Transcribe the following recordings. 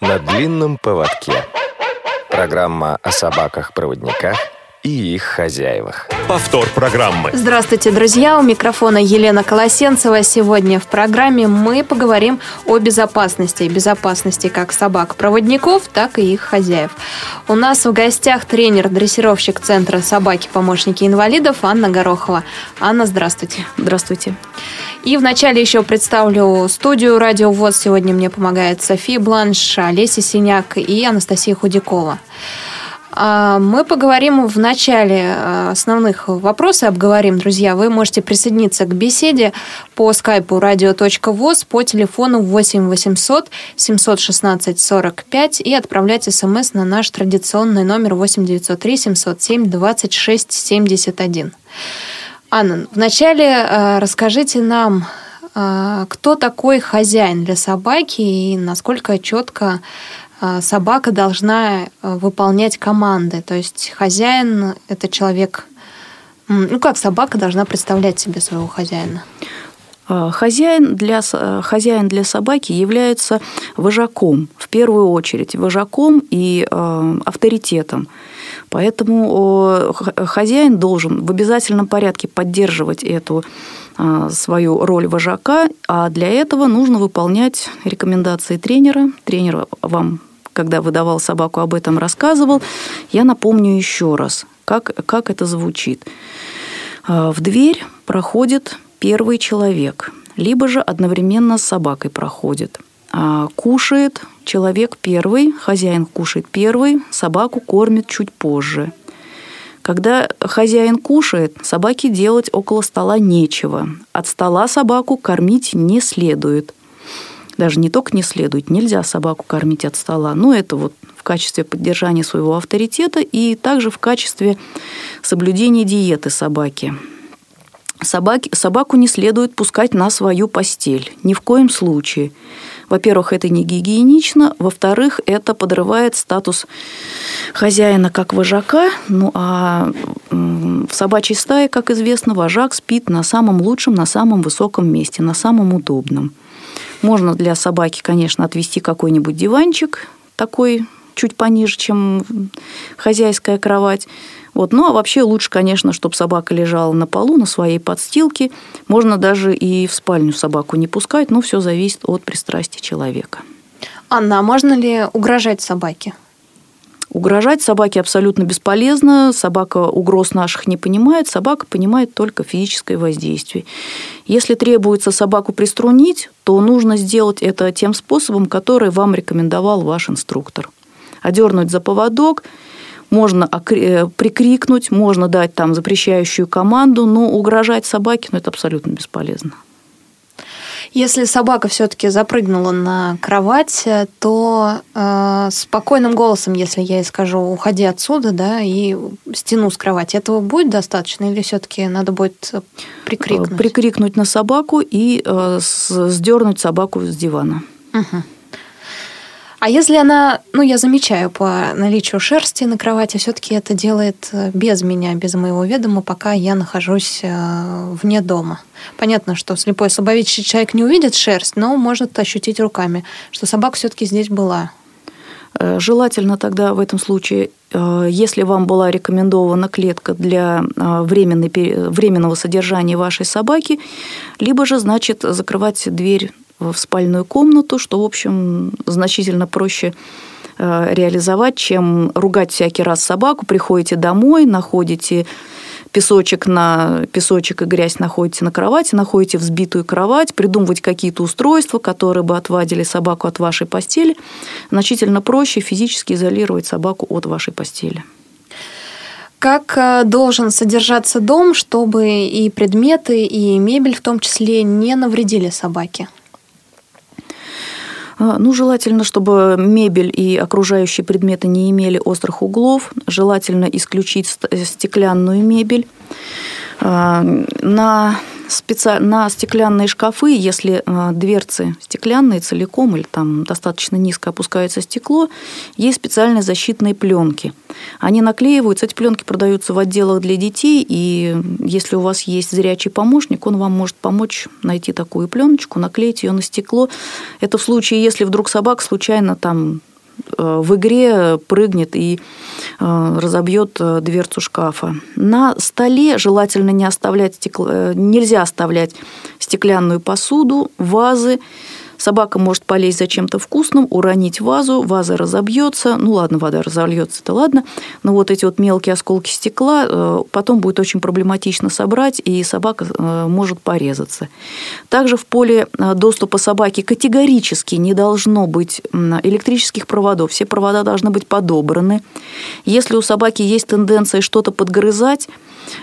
на длинном поводке. Программа о собаках-проводниках и их хозяевах. Повтор программы. Здравствуйте, друзья! У микрофона Елена Колосенцева. Сегодня в программе мы поговорим о безопасности. Безопасности как собак-проводников, так и их хозяев. У нас в гостях тренер-дрессировщик Центра собаки-помощники инвалидов Анна Горохова. Анна, здравствуйте. Здравствуйте. И вначале еще представлю студию «Радио ВОЗ». Сегодня мне помогает София Бланш, Олеся Синяк и Анастасия Худякова. А, мы поговорим в начале а, основных вопросов, обговорим, друзья. Вы можете присоединиться к беседе по скайпу radio.voz по телефону 8 800 716 45 и отправлять смс на наш традиционный номер 8 903 707 26 71. Анна, вначале а, расскажите нам, кто такой хозяин для собаки и насколько четко собака должна э, выполнять команды. То есть хозяин – это человек… Ну, как собака должна представлять себе своего хозяина? А, хозяин для, хозяин для собаки является вожаком, в первую очередь, вожаком и э, авторитетом. Поэтому хозяин должен в обязательном порядке поддерживать эту э, свою роль вожака, а для этого нужно выполнять рекомендации тренера. Тренер вам когда выдавал собаку, об этом рассказывал. Я напомню еще раз, как, как это звучит. А, в дверь проходит первый человек, либо же одновременно с собакой проходит. А, кушает человек первый, хозяин кушает первый, собаку кормит чуть позже. Когда хозяин кушает, собаке делать около стола нечего. От стола собаку кормить не следует даже не только не следует, нельзя собаку кормить от стола, но это вот в качестве поддержания своего авторитета и также в качестве соблюдения диеты собаки. Собаки, собаку не следует пускать на свою постель, ни в коем случае. Во-первых, это не гигиенично, во-вторых, это подрывает статус хозяина как вожака, ну а в собачьей стае, как известно, вожак спит на самом лучшем, на самом высоком месте, на самом удобном. Можно для собаки, конечно, отвести какой-нибудь диванчик такой чуть пониже, чем хозяйская кровать. Вот. Ну, а вообще лучше, конечно, чтобы собака лежала на полу, на своей подстилке. Можно даже и в спальню собаку не пускать, но все зависит от пристрастия человека. Анна, а можно ли угрожать собаке? Угрожать собаке абсолютно бесполезно, собака угроз наших не понимает, собака понимает только физическое воздействие. Если требуется собаку приструнить, то нужно сделать это тем способом, который вам рекомендовал ваш инструктор. Одернуть за поводок, можно э, прикрикнуть, можно дать там запрещающую команду, но угрожать собаке ну, это абсолютно бесполезно. Если собака все-таки запрыгнула на кровать, то э, спокойным голосом, если я ей скажу, уходи отсюда, да, и стяну с кровати, этого будет достаточно, или все-таки надо будет прикрикнуть? Прикрикнуть на собаку и э, сдернуть собаку с дивана. Угу. А если она, ну, я замечаю по наличию шерсти на кровати, все-таки это делает э, без меня, без моего ведома, пока я нахожусь э, вне дома. Понятно, что слепой слабовидящий человек не увидит шерсть, но может ощутить руками, что собака все-таки здесь была. Э, желательно тогда в этом случае, если вам была рекомендована клетка для временного содержания вашей собаки, либо же, значит, закрывать дверь в спальную комнату, что, в общем, значительно проще э, реализовать, чем ругать всякий раз собаку. Приходите домой, находите песочек, на, песочек и грязь находите на кровати, находите взбитую кровать, придумывать какие-то устройства, которые бы отвадили собаку от вашей постели. Значительно проще физически изолировать собаку от вашей постели. Как э, должен содержаться дом, чтобы и предметы, и мебель в том числе не навредили собаке? А, ну, желательно, чтобы мебель и окружающие предметы не имели острых углов. Желательно исключить стеклянную мебель. А, на специ... на стеклянные шкафы, если э, дверцы стеклянные целиком или там достаточно низко опускается стекло, есть специальные защитные пленки. Они наклеиваются, эти пленки продаются в отделах для детей, и если у вас есть зрячий помощник, он вам может помочь найти такую пленочку, наклеить ее на стекло. Это в случае, если вдруг собака случайно там Э, в игре прыгнет и э, разобьет э, дверцу шкафа. На столе желательно не оставлять стекло... нельзя оставлять стеклянную посуду, вазы, Собака может полезть за чем-то вкусным, уронить вазу, ваза разобьется. Ну ладно, вода разольется, это ладно. Но вот эти вот мелкие осколки стекла э, потом будет очень проблематично собрать, и собака э, может порезаться. Также в поле э, доступа собаки категорически не должно быть электрических проводов. Все провода должны быть подобраны. Если у собаки есть тенденция что-то подгрызать,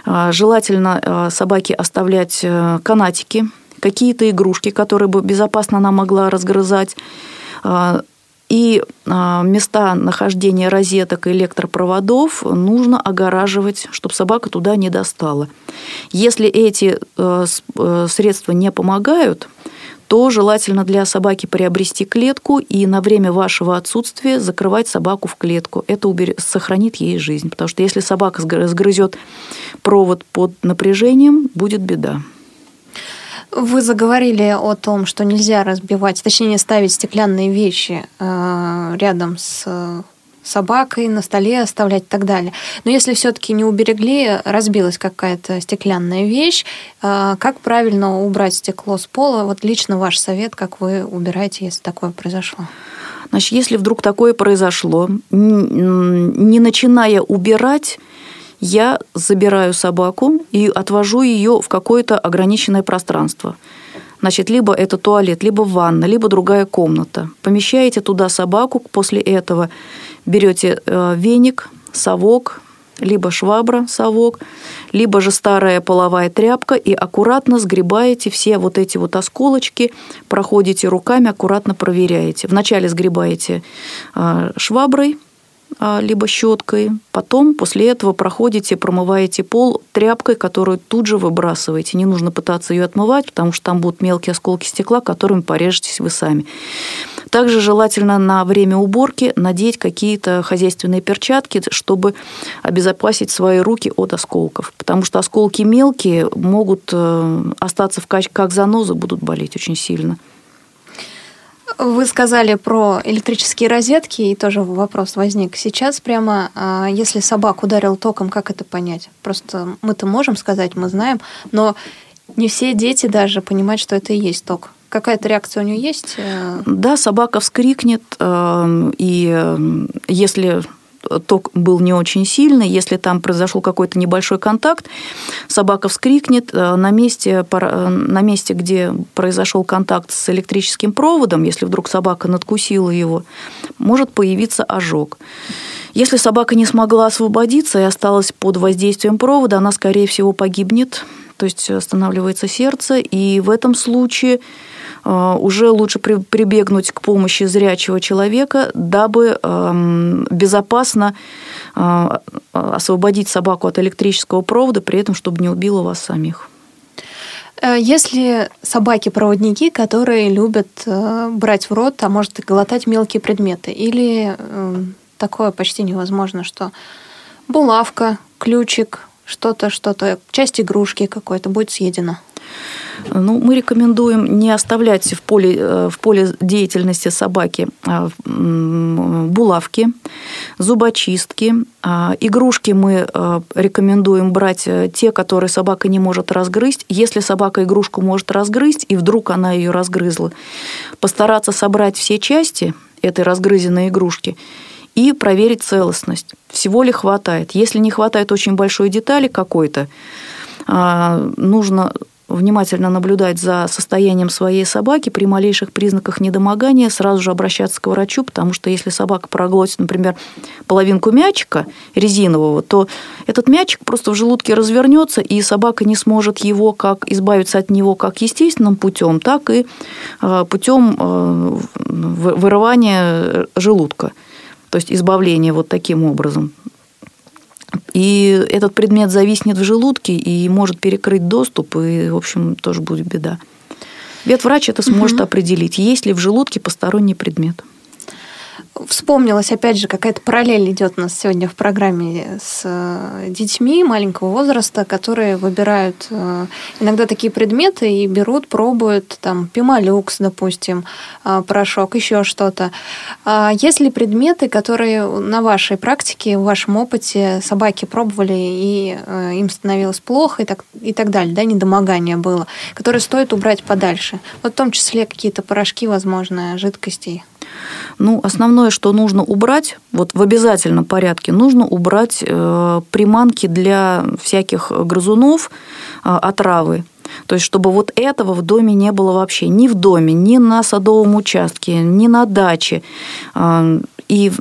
желательно собаке оставлять канатики какие-то игрушки, которые бы безопасно она могла разгрызать, а, и а, места нахождения розеток и электропроводов нужно огораживать, чтобы собака туда не достала. Если эти э, э, средства не помогают, то желательно для собаки приобрести клетку и на время вашего отсутствия закрывать собаку в клетку. Это убер... сохранит ей жизнь, потому что если собака сгрызет провод под напряжением, будет беда. Вы заговорили о том, что нельзя разбивать, точнее ставить стеклянные вещи э, рядом с э, собакой на столе оставлять и так далее. Но если все-таки не уберегли, разбилась какая-то стеклянная вещь, э, как правильно убрать стекло с пола? Вот лично ваш совет, как вы убираете, если такое произошло? Значит, если вдруг такое произошло, не начиная убирать, я забираю собаку и отвожу ее в какое-то ограниченное пространство. Значит, либо это туалет, либо ванна, либо другая комната. Помещаете туда собаку, после этого берете э, веник, совок, либо швабра, совок, либо же старая половая тряпка и аккуратно сгребаете все вот эти вот осколочки, проходите руками, аккуратно проверяете. Вначале сгребаете э, шваброй, либо щеткой. Потом после этого проходите, промываете пол тряпкой, которую тут же выбрасываете. Не нужно пытаться ее отмывать, потому что там будут мелкие осколки стекла, которыми порежетесь вы сами. Также желательно на время уборки надеть какие-то хозяйственные перчатки, чтобы обезопасить свои руки от осколков. Потому что осколки мелкие могут э, остаться в как занозы, будут болеть очень сильно. Вы сказали про электрические розетки, и тоже вопрос возник. Сейчас прямо, а, если собак ударил током, как это понять? Просто мы-то можем сказать, мы знаем, но не все дети даже понимают, что это и есть ток. Какая-то реакция у нее есть? Да, собака вскрикнет, э, и э, если ток был не очень сильный, если там произошел какой-то небольшой контакт, собака вскрикнет, э, на месте, э, на месте, где произошел контакт с электрическим проводом, если вдруг собака надкусила его, может появиться ожог. Если собака не смогла освободиться и осталась под воздействием провода, она, скорее всего, погибнет, то есть останавливается сердце, и в этом случае уже лучше прибегнуть к помощи зрячего человека, дабы эм, безопасно э, освободить собаку от электрического провода, при этом, чтобы не убило вас самих. Э, если собаки-проводники, которые любят брать в рот, а может и глотать мелкие предметы, или такое почти невозможно, что булавка, ключик, что-то, что-то, часть игрушки какой-то будет съедена. Ну, мы рекомендуем не оставлять в поле, э, в поле деятельности собаки а, булавки, зубочистки. А, игрушки мы э, рекомендуем брать э, те, которые собака не может разгрызть. Если собака игрушку может разгрызть, и вдруг она ее разгрызла, постараться собрать все части этой разгрызенной игрушки и проверить целостность. Всего ли хватает. Если не хватает очень большой детали какой-то, а, нужно внимательно наблюдать за состоянием своей собаки, при малейших признаках недомогания сразу же обращаться к врачу, потому что если собака проглотит, например, половинку мячика резинового, то этот мячик просто в желудке развернется, и собака не сможет его как избавиться от него как естественным путем, так и э, путем э, вырывания желудка, то есть избавления вот таким образом. И этот предмет зависнет в желудке и может перекрыть доступ, и, в общем, тоже будет беда. Ветврач это сможет угу. определить, есть ли в желудке посторонний предмет. Вспомнилась, опять же, какая-то параллель идет у нас сегодня в программе с э, детьми маленького возраста, которые выбирают э, иногда такие предметы и берут, пробуют там пималюкс, допустим, э, порошок, еще что-то. А есть ли предметы, которые на вашей практике, в вашем опыте собаки пробовали и им становилось плохо и так, и так далее, да, недомогание было, которые стоит убрать подальше? Вот в том числе какие-то порошки, возможно, жидкости. Ну, основное, что нужно убрать, вот в обязательном порядке, нужно убрать э, приманки для всяких грызунов, э, отравы. То есть, чтобы вот этого в доме не было вообще. Ни в доме, ни на садовом участке, ни на даче. Э, и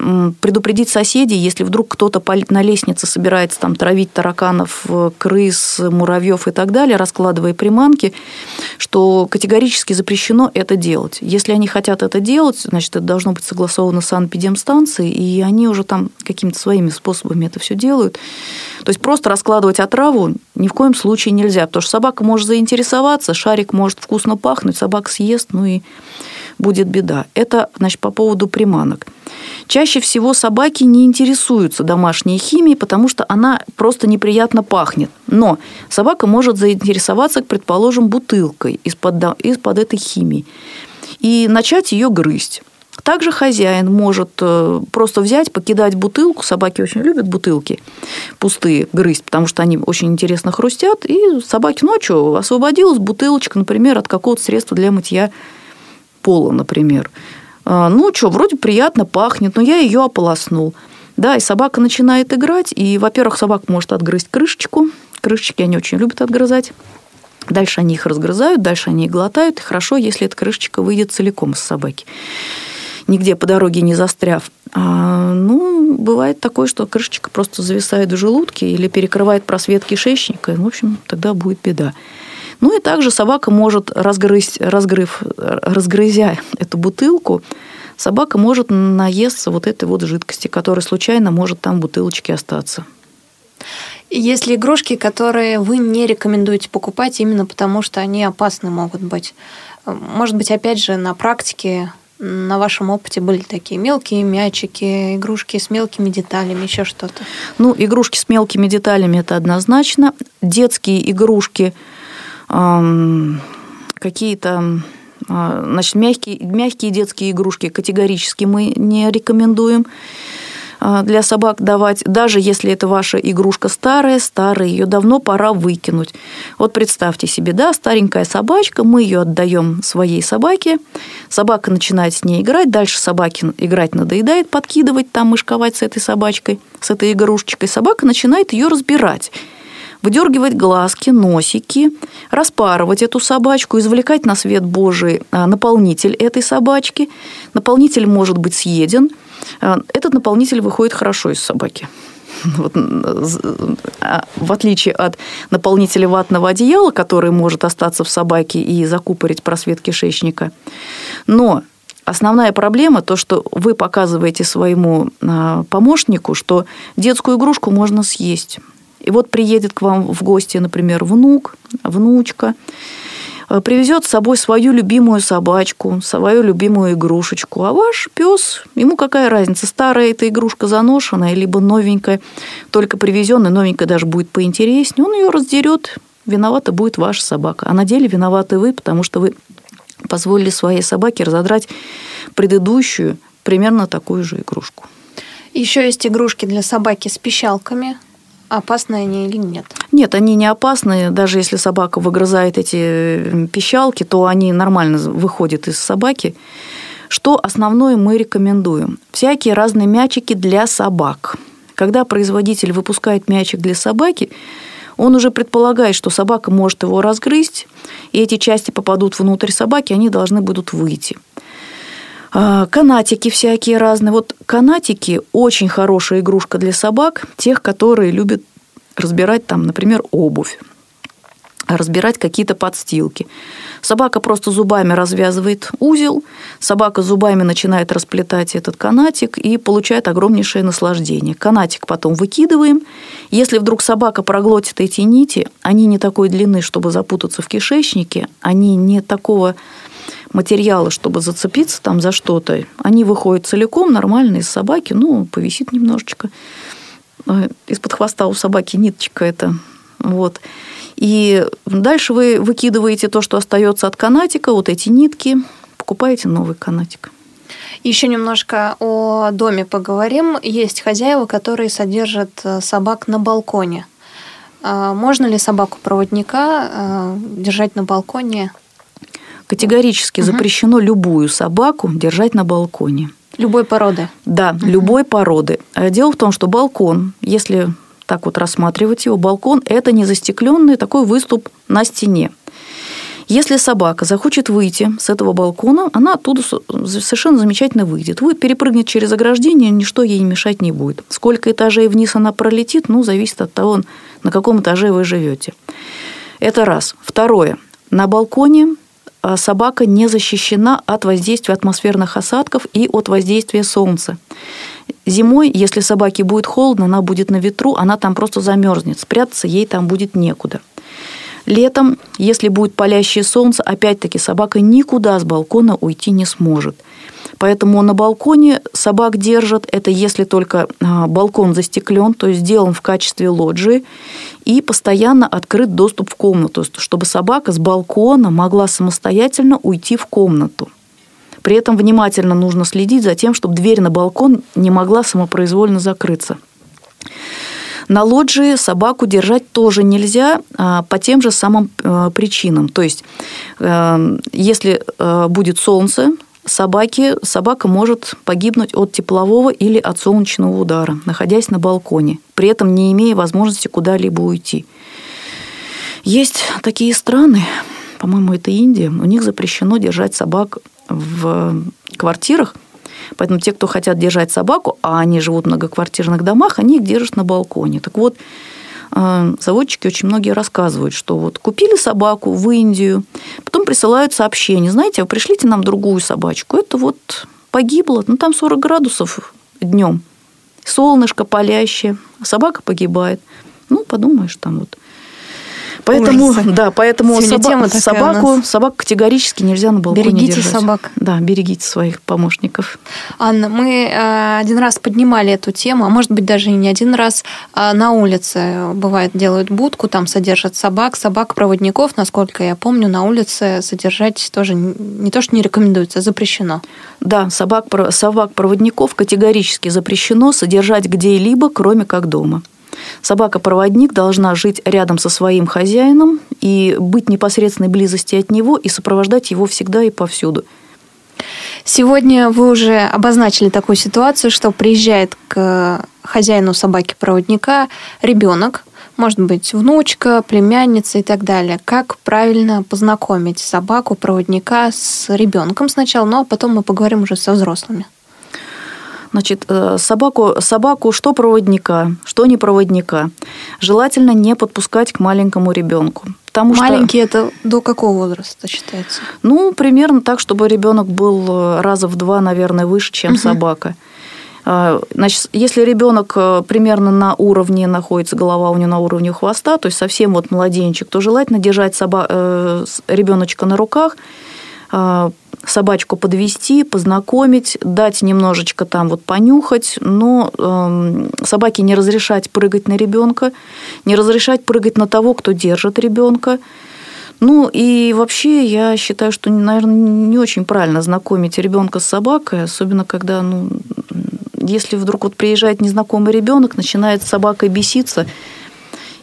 предупредить соседей, если вдруг кто-то на лестнице собирается там травить тараканов, крыс, муравьев и так далее, раскладывая приманки, что категорически запрещено это делать. Если они хотят это делать, значит, это должно быть согласовано с санэпидемстанцией, и они уже там какими-то своими способами это все делают. То есть просто раскладывать отраву ни в коем случае нельзя, потому что собака может заинтересоваться, шарик может вкусно пахнуть, собака съест, ну и будет беда. Это, значит, по поводу приманок. Чаще всего собаки не интересуются домашней химией, потому что она просто неприятно пахнет. Но собака может заинтересоваться, предположим, бутылкой из-под, из-под этой химии и начать ее грызть. Также хозяин может э, просто взять, покидать бутылку. Собаки очень любят бутылки пустые грызть, потому что они очень интересно хрустят. И собаки ночью освободилась бутылочка, например, от какого-то средства для мытья пола, например. А, ну, что, вроде приятно пахнет, но я ее ополоснул. Да, и собака начинает играть, и, во-первых, собака может отгрызть крышечку. Крышечки они очень любят отгрызать. Дальше они их разгрызают, дальше они их глотают. И хорошо, если эта крышечка выйдет целиком из собаки, нигде по дороге не застряв. А, ну, бывает такое, что крышечка просто зависает в желудке или перекрывает просвет кишечника. И, в общем, тогда будет беда. Ну и также собака может разгрызть, разгрыв, разгрызя эту бутылку, собака может наесться вот этой вот жидкости, которая случайно может там в бутылочке остаться. Есть ли игрушки, которые вы не рекомендуете покупать именно потому, что они опасны могут быть? Может быть, опять же, на практике, на вашем опыте были такие мелкие мячики, игрушки с мелкими деталями, еще что-то? Ну, игрушки с мелкими деталями это однозначно. Детские игрушки – какие-то а, значит, мягкие, мягкие детские игрушки категорически мы не рекомендуем а, для собак давать, даже если это ваша игрушка старая, старая, ее давно пора выкинуть. Вот представьте себе, да, старенькая собачка, мы ее отдаем своей собаке, собака начинает с ней играть, дальше собаке играть надоедает, подкидывать там, мышковать с этой собачкой, с этой игрушечкой, собака начинает ее разбирать выдергивать глазки, носики, распарывать эту собачку, извлекать на свет Божий а, наполнитель этой собачки. Наполнитель может быть съеден. А, этот наполнитель выходит хорошо из собаки. Вот, а, в отличие от наполнителя ватного одеяла, который может остаться в собаке и закупорить просвет кишечника. Но Основная проблема то, что вы показываете своему помощнику, что детскую игрушку можно съесть. И вот приедет к вам в гости, например, внук, внучка, э, привезет с собой свою любимую собачку, свою любимую игрушечку. А ваш пес, ему какая разница, старая эта игрушка заношенная, либо новенькая, только привезенная, новенькая даже будет поинтереснее, он ее раздерет, виновата будет ваша собака. А на деле виноваты вы, потому что вы позволили своей собаке разодрать предыдущую примерно такую же игрушку. Еще есть игрушки для собаки с пищалками. Опасны они или нет? Нет, они не опасны. Даже если собака выгрызает эти пищалки, то они нормально выходят из собаки. Что основное мы рекомендуем? Всякие разные мячики для собак. Когда производитель выпускает мячик для собаки, он уже предполагает, что собака может его разгрызть, и эти части попадут внутрь собаки, они должны будут выйти. А, канатики всякие разные. Вот канатики очень хорошая игрушка для собак, тех, которые любят разбирать там, например, обувь. разбирать какие-то подстилки. Собака просто зубами развязывает узел, собака зубами начинает расплетать этот канатик и получает огромнейшее наслаждение. Канатик потом выкидываем. Если вдруг собака проглотит эти нити, они не такой длины, чтобы запутаться в кишечнике, они не такого материала, чтобы зацепиться там за что-то, они выходят целиком, нормально из собаки, ну, повисит немножечко. Э, из-под хвоста у собаки ниточка это. Вот. И дальше вы выкидываете то, что остается от канатика, вот эти нитки, покупаете новый канатик. Еще немножко о доме поговорим. Есть хозяева, которые содержат э, собак на балконе. А можно ли собаку-проводника э, держать на балконе? Категорически угу. запрещено любую собаку держать на балконе. Любой породы? Да, угу. любой породы. Э, дело в том, что балкон, если так вот рассматривать его, балкон – это не застекленный такой выступ на стене. Если собака захочет выйти с этого балкона, она оттуда совершенно замечательно выйдет. Вы перепрыгнет через ограждение, ничто ей мешать не будет. Сколько этажей вниз она пролетит, ну, зависит от того, на каком этаже вы живете. Это раз. Второе. На балконе а, собака не защищена от воздействия атмосферных осадков и от воздействия солнца. Зимой, если собаке будет холодно, она будет на ветру, она там просто замерзнет, спрятаться ей там будет некуда. Летом, если будет палящее солнце, опять-таки собака никуда с балкона уйти не сможет. Поэтому на балконе собак держат, это если только а, балкон застеклен, то есть сделан в качестве лоджии, и постоянно открыт доступ в комнату, чтобы собака с балкона могла самостоятельно уйти в комнату. При этом внимательно нужно следить за тем, чтобы дверь на балкон не могла самопроизвольно закрыться. На лоджии собаку держать тоже нельзя а, по тем же самым э, причинам. То есть, э, если э, будет солнце, собаки, собака может погибнуть от теплового или от солнечного удара, находясь на балконе, при этом не имея возможности куда-либо уйти. Есть такие страны, по-моему, это Индия, у них запрещено держать собак в квартирах, поэтому те, кто хотят держать собаку, а они живут в многоквартирных домах, они их держат на балконе. Так вот, заводчики очень многие рассказывают, что вот купили собаку в Индию, потом присылают сообщение, знаете, пришлите нам другую собачку, это вот погибло, ну там 40 градусов днем, солнышко палящее, собака погибает. Ну, подумаешь, там вот Поэтому, Ужасы. да, поэтому соба- собаку, собаку категорически нельзя на балконе берегите держать. собак. Да, берегите своих помощников. Анна, мы э, один раз поднимали эту тему, а может быть даже и не один раз. А на улице, бывает, делают будку, там содержат собак, собак-проводников, насколько я помню, на улице содержать тоже не то, что не рекомендуется, а запрещено. Да, собак, собак-проводников категорически запрещено содержать где-либо, кроме как дома. Собака-проводник должна жить рядом со своим хозяином и быть непосредственной близости от него и сопровождать его всегда и повсюду. Сегодня вы уже обозначили такую ситуацию, что приезжает к хозяину собаки-проводника ребенок, может быть, внучка, племянница и так далее. Как правильно познакомить собаку-проводника с ребенком сначала, ну а потом мы поговорим уже со взрослыми. Значит, э, собаку, собаку что проводника, что не проводника, желательно не подпускать к маленькому ребенку. Потому Маленький что, это до какого возраста считается? Ну, примерно так, чтобы ребенок был э, раза в два, наверное, выше, чем угу. собака. Э, значит, если ребенок примерно на уровне находится, голова у него на уровне хвоста, то есть совсем вот младенчик, то желательно держать соба... ребеночка на руках, собачку подвести, познакомить, дать немножечко там вот понюхать, но э, собаке не разрешать прыгать на ребенка, не разрешать прыгать на того, кто держит ребенка. Ну и вообще я считаю, что, наверное, не очень правильно знакомить ребенка с собакой, особенно когда, ну, если вдруг вот приезжает незнакомый ребенок, начинает с собакой беситься,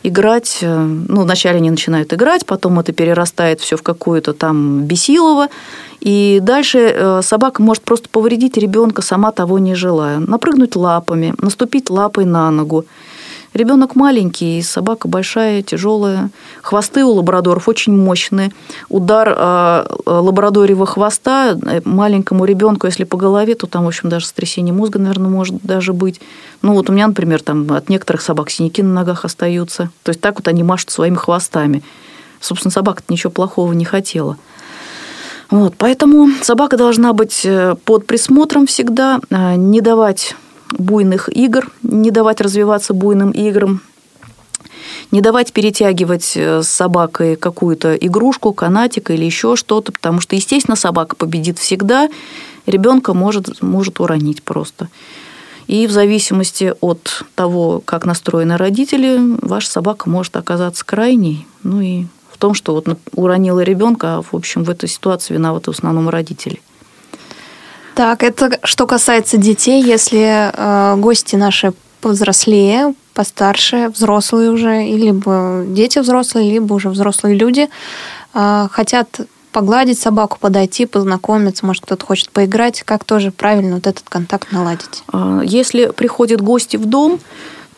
играть. Э, ну, вначале они начинают играть, потом это перерастает все в какое-то там бесилово. И дальше э, собака может просто повредить ребенка, сама того не желая. Напрыгнуть лапами, наступить лапой на ногу. Ребенок маленький, собака большая, тяжелая. Хвосты у лабрадоров очень мощные. Удар э, лабрадорьего хвоста маленькому ребенку, если по голове, то там, в общем, даже сотрясение мозга, наверное, может даже быть. Ну, вот у меня, например, там от некоторых собак синяки на ногах остаются. То есть так вот они машут своими хвостами. Собственно, собака ничего плохого не хотела. Вот, поэтому собака должна быть э, под присмотром всегда, э, не давать буйных игр, не давать развиваться буйным играм, не давать перетягивать э, с собакой какую-то игрушку, канатик или еще что-то, потому что, естественно, собака победит всегда, ребенка может, может уронить просто. И в зависимости от того, как настроены родители, ваша собака может оказаться крайней. Ну и том, что вот уронила ребенка, а в общем в этой ситуации виноваты в основном родители. Так, это что касается детей, если э, гости наши повзрослее, постарше, взрослые уже, либо дети взрослые, либо уже взрослые люди э, хотят погладить собаку, подойти, познакомиться, может, кто-то хочет поиграть, как тоже правильно вот этот контакт наладить? А, если приходят гости в дом,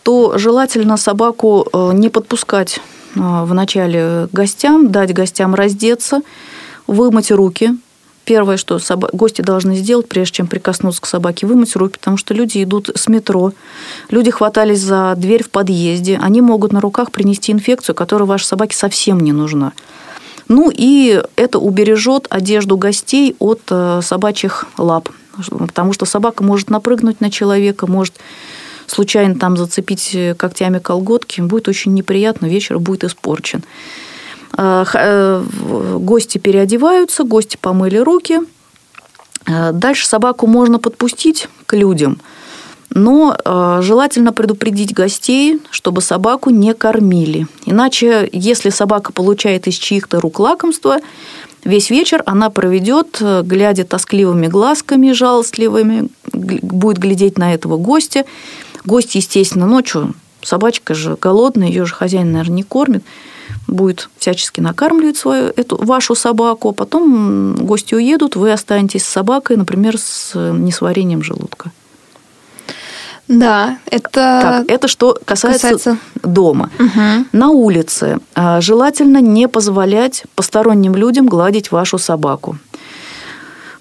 то желательно собаку э, не подпускать а, вначале гостям, дать гостям раздеться, вымыть руки. Первое, что гости должны сделать, прежде чем прикоснуться к собаке, вымыть руки, потому что люди идут с метро, люди хватались за дверь в подъезде, они могут на руках принести инфекцию, которая вашей собаке совсем не нужна. Ну и это убережет одежду гостей от э, собачьих лап, потому что собака может напрыгнуть на человека, может случайно там зацепить э, когтями колготки, будет очень неприятно, вечер будет испорчен. А, э, гости переодеваются, гости помыли руки. А, дальше собаку можно подпустить к людям, но желательно предупредить гостей, чтобы собаку не кормили. Иначе, если собака получает из чьих-то рук лакомство, весь вечер она проведет, э, глядя тоскливыми глазками жалостливыми, будет глядеть на этого гостя Гость, естественно, ночью, собачка же голодная, ее же хозяин, наверное, не кормит, будет всячески накармливать свою, эту, вашу собаку, а потом гости уедут, вы останетесь с собакой, например, с несварением желудка. Да, это... Так, это что касается, касается... дома. Угу. На улице а, желательно не позволять посторонним людям гладить вашу собаку.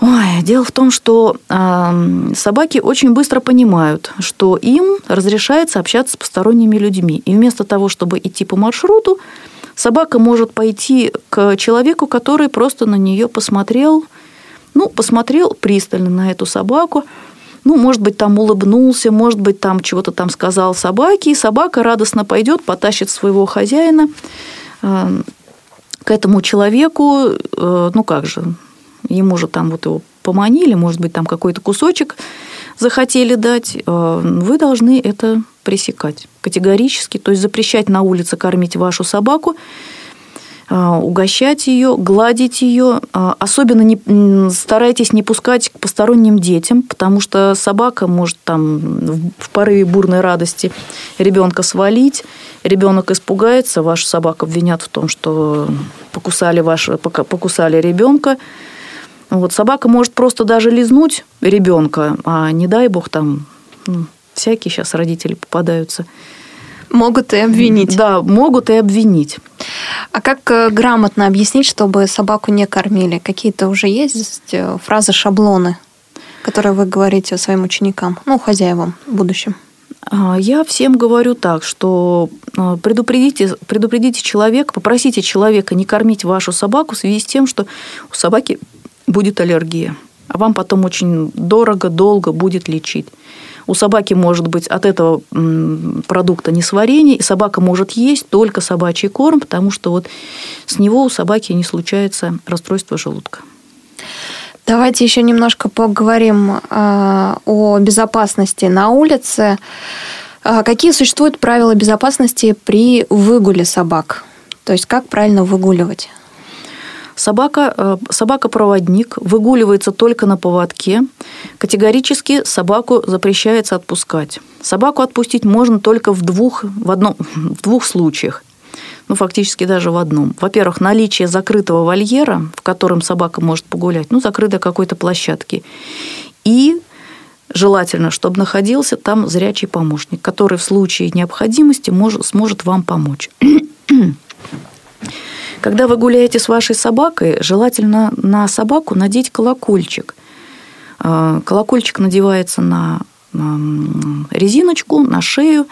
Ой, дело в том, что э, собаки очень быстро понимают, что им разрешается общаться с посторонними людьми. И вместо того, чтобы идти по маршруту, собака может пойти к человеку, который просто на нее посмотрел, ну, посмотрел пристально на эту собаку, ну, может быть, там улыбнулся, может быть, там чего-то там сказал собаке, и собака радостно пойдет, потащит своего хозяина э, к этому человеку, э, ну как же, ему же там вот его поманили, может быть, там какой-то кусочек захотели дать, э, вы должны это пресекать категорически, то есть запрещать на улице кормить вашу собаку, э, угощать ее, гладить ее. Э, особенно не, старайтесь не пускать к посторонним детям, потому что собака может там в порыве бурной радости ребенка свалить, ребенок испугается, ваша собака обвинят в том, что покусали, ваш, покусали ребенка, вот собака может просто даже лизнуть ребенка, а не дай бог там ну, всякие сейчас родители попадаются. Могут и обвинить. Да, могут и обвинить. А как э, грамотно объяснить, чтобы собаку не кормили? Какие-то уже есть э, фразы, шаблоны, которые вы говорите своим ученикам, ну, хозяевам в будущем? А, я всем говорю так, что э, предупредите, предупредите человека, попросите человека не кормить вашу собаку в связи с тем, что у собаки будет аллергия. А вам потом очень дорого, долго будет лечить. У собаки может быть от этого продукта несварение, и собака может есть только собачий корм, потому что вот с него у собаки не случается расстройство желудка. Давайте еще немножко поговорим э, о безопасности на улице. Э, какие существуют правила безопасности при выгуле собак? То есть как правильно выгуливать? Собака, э, собака-проводник выгуливается только на поводке. Категорически собаку запрещается отпускать. Собаку отпустить можно только в двух, в одном, в двух случаях. Ну, фактически даже в одном. Во-первых, наличие закрытого вольера, в котором собака может погулять, ну, закрытой какой-то площадки. И желательно, чтобы находился там зрячий помощник, который в случае необходимости может, сможет вам помочь. Когда вы гуляете с вашей собакой, желательно на собаку надеть колокольчик. А, колокольчик надевается на резиночку на шею,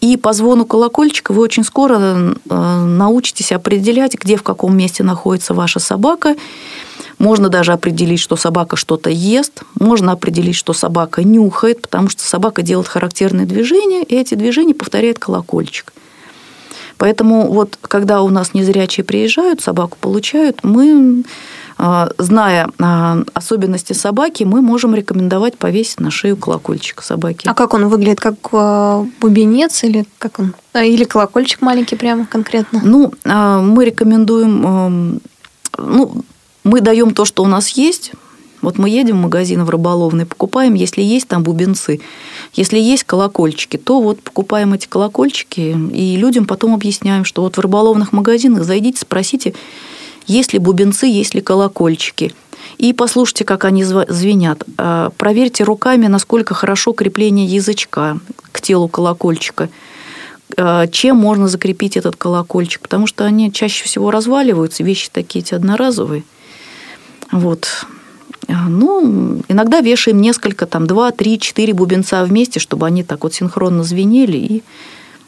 и по звону колокольчика вы очень скоро э, научитесь определять, где в каком месте находится ваша собака. Можно даже определить, что собака что-то ест, можно определить, что собака нюхает, потому что собака делает характерные движения, и эти движения повторяет колокольчик. Поэтому вот когда у нас незрячие приезжают, собаку получают, мы а, зная а, особенности собаки, мы можем рекомендовать повесить на шею колокольчик собаки. А как он выглядит? Как а, бубенец или как он? Или колокольчик маленький прямо конкретно? Ну, мы рекомендуем, ну, мы даем то, что у нас есть. Вот мы едем в магазин в рыболовный, покупаем, если есть там бубенцы, если есть колокольчики, то вот покупаем эти колокольчики и людям потом объясняем, что вот в рыболовных магазинах зайдите, спросите, есть ли бубенцы, есть ли колокольчики. И послушайте, как они звенят. А, проверьте руками, насколько хорошо крепление язычка к телу колокольчика. А, чем можно закрепить этот колокольчик? Потому что они чаще всего разваливаются, вещи такие эти одноразовые. Вот. А, ну, иногда вешаем несколько, там, два, три, четыре бубенца вместе, чтобы они так вот синхронно звенели, и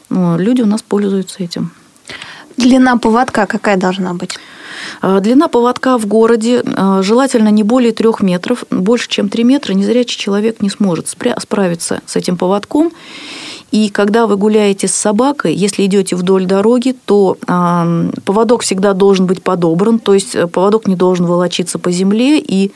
ну, люди у нас пользуются этим. Длина поводка какая должна быть? А, длина поводка в городе а, желательно не более трех метров. Больше, чем три метра незрячий человек не сможет справиться с этим поводком. И когда вы гуляете с собакой, если идете вдоль дороги, то э, поводок всегда должен быть подобран, то есть э, поводок не должен волочиться по земле, и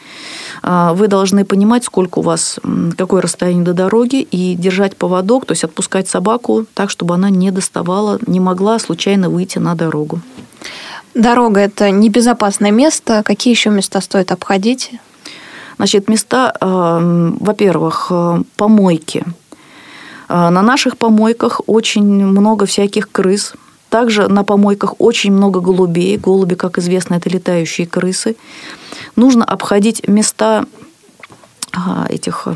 э, вы должны понимать, сколько у вас, какое расстояние до дороги, и держать поводок, то есть отпускать собаку так, чтобы она не доставала, не могла случайно выйти на дорогу. Дорога – это небезопасное место. Какие еще места стоит обходить? Значит, места, э, во-первых, э, помойки. Э, на наших помойках очень много всяких крыс. Также на помойках очень много голубей. Голуби, как известно, это летающие крысы. Нужно обходить места этих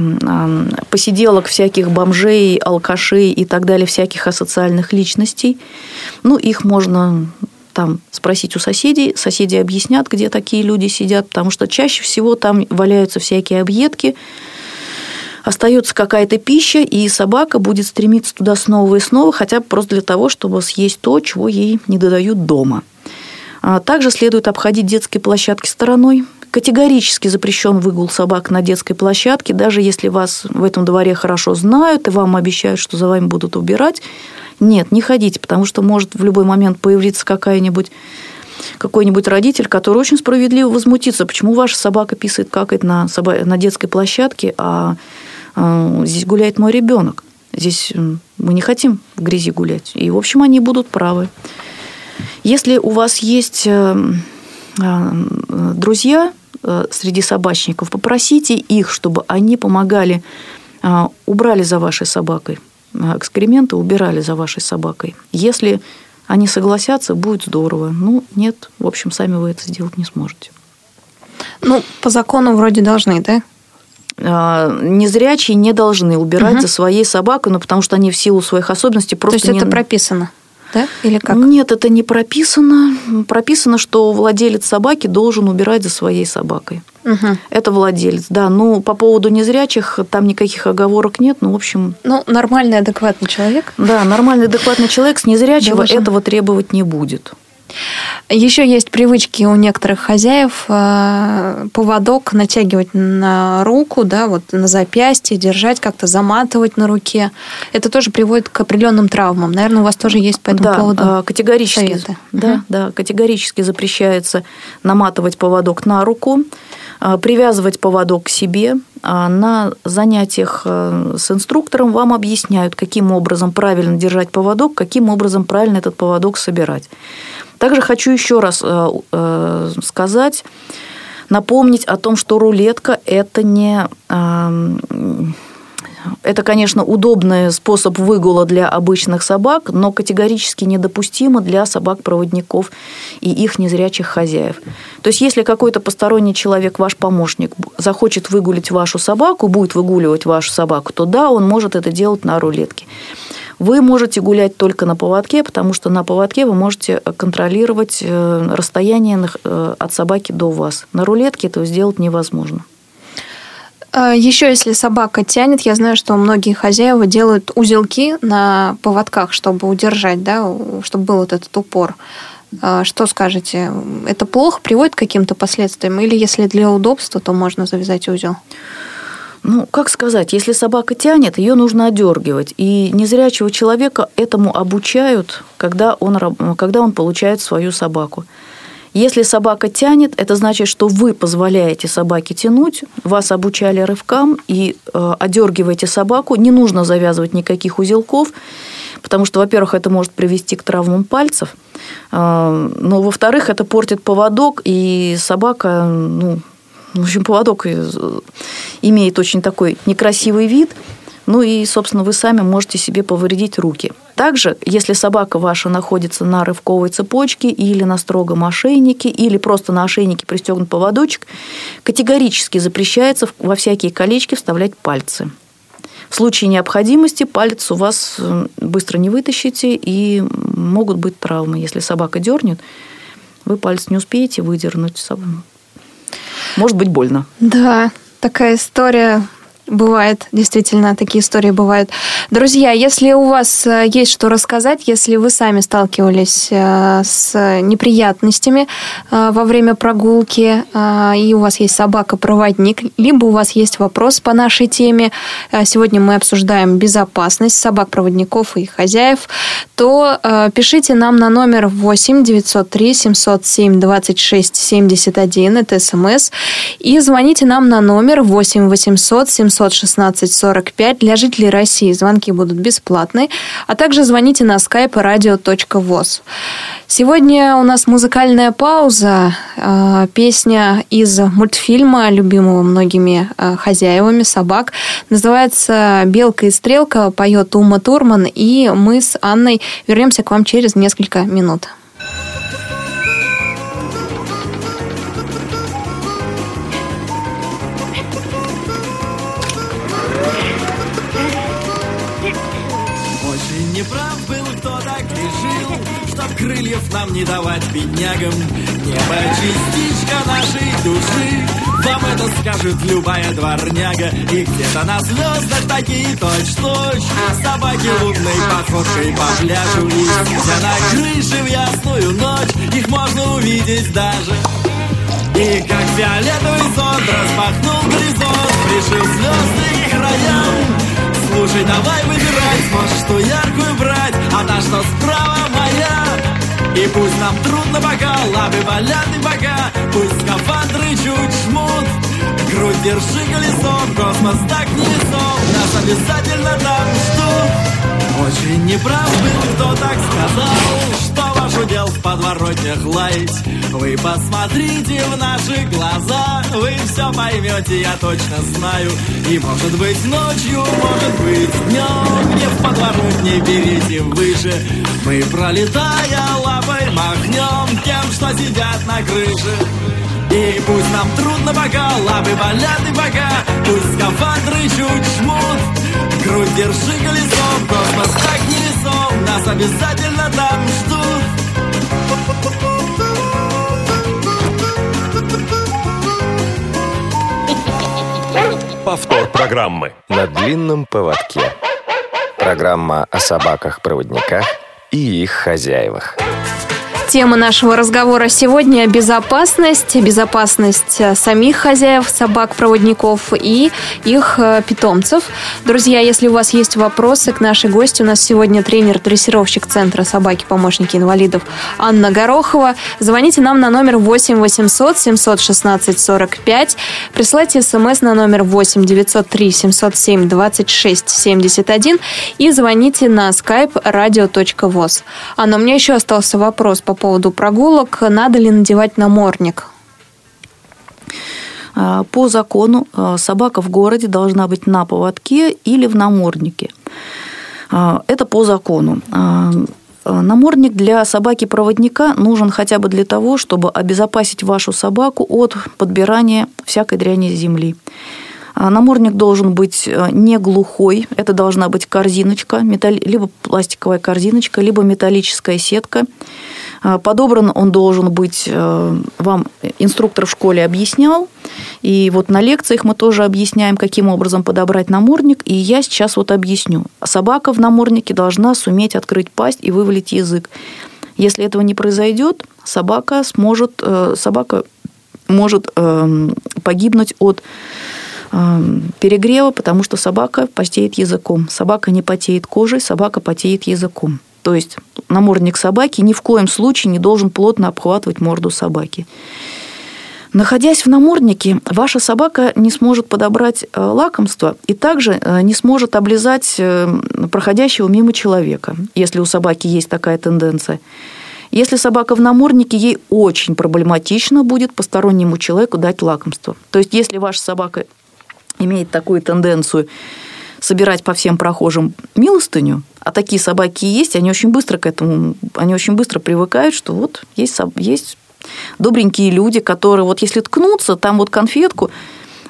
посиделок всяких бомжей, алкашей и так далее, всяких асоциальных личностей. Ну, их можно там спросить у соседей, соседи объяснят, где такие люди сидят, потому что чаще всего там валяются всякие объедки, остается какая-то пища, и собака будет стремиться туда снова и снова, хотя бы просто для того, чтобы съесть то, чего ей не додают дома. А также следует обходить детские площадки стороной. Категорически запрещен выгул собак на детской площадке, даже если вас в этом дворе хорошо знают и вам обещают, что за вами будут убирать. Нет, не ходите, потому что может в любой момент появиться какая-нибудь какой-нибудь родитель, который очень справедливо возмутится, почему ваша собака писает, какает на, соба... на детской площадке, а, а здесь гуляет мой ребенок. Здесь мы не хотим в грязи гулять. И, в общем, они будут правы. Если у вас есть э, э, друзья э, среди собачников, попросите их, чтобы они помогали, убрали за вашей собакой экскременты убирали за вашей собакой. Если они согласятся, будет здорово. Ну, нет, в общем, сами вы это сделать не сможете. Ну, по закону вроде должны, да? А, незрячие не должны убирать угу. за своей собакой, но ну, потому что они в силу своих особенностей просто То есть не... это прописано? Да? Или как? Нет, это не прописано. Прописано, что владелец собаки должен убирать за своей собакой. Угу. Это владелец, да. Ну, по поводу незрячих там никаких оговорок нет. Ну, в общем... Ну, нормальный, адекватный человек. Да, нормальный, адекватный человек с незрячего должен. этого требовать не будет. Еще есть привычки у некоторых хозяев э, поводок натягивать на руку, да, вот на запястье, держать, как-то заматывать на руке. Это тоже приводит к определенным травмам. Наверное, у вас тоже есть по этому да, поводу э, категорически, советы. Да, угу. да, категорически запрещается наматывать поводок на руку, привязывать поводок к себе. На занятиях с инструктором вам объясняют, каким образом правильно держать поводок, каким образом правильно этот поводок собирать. Также хочу еще раз э, э, сказать, напомнить о том, что рулетка – это не эм, это, конечно, удобный способ выгула для обычных собак, но категорически недопустимо для собак-проводников и их незрячих хозяев. То есть, если какой-то посторонний человек, ваш помощник, захочет выгулить вашу собаку, будет выгуливать вашу собаку, то да, он может это делать на рулетке. Вы можете гулять только на поводке, потому что на поводке вы можете контролировать э, расстояние э, от собаки до вас. На рулетке этого сделать невозможно. А, Еще если собака тянет, я знаю, что многие хозяева делают узелки на поводках, чтобы удержать, да, чтобы был вот этот упор. А, Что скажете? Это плохо приводит к каким-то последствиям? Или если для удобства, то можно завязать узел? Ну, как сказать, если собака тянет, ее нужно одергивать. И незрячего человека этому обучают, когда он, когда он получает свою собаку. Если собака тянет, это значит, что вы позволяете собаке тянуть, вас обучали рывкам и э, одергиваете собаку. Не нужно завязывать никаких узелков, потому что, во-первых, это может привести к травмам пальцев, э, но, во-вторых, это портит поводок, и собака, ну, в общем, поводок э, имеет очень такой некрасивый вид, ну и, собственно, вы сами можете себе повредить руки. Также, если собака ваша находится на рывковой цепочке или на строгом ошейнике, или просто на ошейнике пристегнут поводочек, категорически запрещается во всякие колечки вставлять пальцы. В случае необходимости палец у вас э, быстро не вытащите, и могут быть травмы. Если собака дернет, вы палец не успеете выдернуть. Может быть больно. Да, такая история Бывает, действительно, такие истории бывают. Друзья, если у вас э, есть что рассказать, если вы сами сталкивались э, с неприятностями э, во время прогулки, и у вас есть собака-проводник, либо у вас есть вопрос по нашей теме, сегодня мы обсуждаем безопасность собак-проводников и хозяев, то пишите нам на номер 8 903 707 26 71, это смс, и звоните нам на номер 8 800 700 716 45 для жителей России. Звонки будут бесплатны. А также звоните на skype radio.voz. Сегодня у нас музыкальная пауза. Песня из мультфильма, любимого многими хозяевами собак. Называется «Белка и стрелка», поет Ума Турман. И мы с Анной вернемся к вам через несколько минут. Крыльев нам не давать беднягам. Небо частичка нашей души. Вам это скажет любая дворняга. И где-то на звездах такие точь-точь Собаки лунной походкой по пляжу И сидя на крыше в ясную ночь Их можно увидеть даже. И как фиолетовый зонт распахнул горизонт Пришил звезды к краям. Слушай, давай выбирай, сможешь ту яркую брать А та, что справа моя и пусть нам трудно пока, лапы болят и бока Пусть скафандры чуть жмут Грудь держи колесом, космос так не несом Нас обязательно там ждут. Очень неправ был, кто так сказал. Что ваш удел в подворотнях лаять? Вы посмотрите в наши глаза. Вы все поймете, я точно знаю. И может быть ночью, может быть днем Не в подворот не берите выше. Мы пролетая лапой махнем Тем, что сидят на крыше и пусть нам трудно пока, лапы болят и бока Пусть скафандры чуть жмут Грудь держи колесом, космос так не весом Нас обязательно там ждут. Повтор программы. На длинном поводке. Программа о собаках-проводниках и их хозяевах Тема нашего разговора сегодня – безопасность. Безопасность э, самих хозяев собак-проводников и их э, питомцев. Друзья, если у вас есть вопросы к нашей гости, у нас сегодня тренер-дрессировщик Центра собаки-помощники инвалидов Анна Горохова. Звоните нам на номер 8 800 716 45. Присылайте смс на номер 8 903 707 26 71 и звоните на skype radio.voz. Анна, у меня еще остался вопрос по поводу прогулок. Надо ли надевать намордник? А, по закону а, собака в городе должна быть на поводке или в наморднике. А, это по закону. Намордник для собаки-проводника нужен хотя бы для того, чтобы обезопасить вашу собаку от подбирания всякой дряни с земли. Намордник должен быть не глухой, это должна быть корзиночка, либо пластиковая корзиночка, либо металлическая сетка. Э, подобран он должен быть, э, вам инструктор в школе объяснял, и вот на лекциях мы тоже объясняем, каким образом подобрать намордник, и я сейчас вот объясню. Собака в наморднике должна суметь открыть пасть и вывалить язык. Если этого не произойдет, собака сможет, э, собака может эм, погибнуть от перегрева, потому что собака потеет языком. Собака не потеет кожей, собака потеет языком. То есть намордник собаки ни в коем случае не должен плотно обхватывать морду собаки. Находясь в наморднике, ваша собака не сможет подобрать э, лакомство и также э, не сможет облизать э, проходящего мимо человека, если у собаки есть такая тенденция. Если собака в наморднике, ей очень проблематично будет постороннему человеку дать лакомство. То есть, если ваша собака имеет такую тенденцию собирать по всем прохожим милостыню, а такие собаки есть, они очень быстро к этому, они очень быстро привыкают, что вот есть, есть добренькие люди, которые вот если ткнутся, там вот конфетку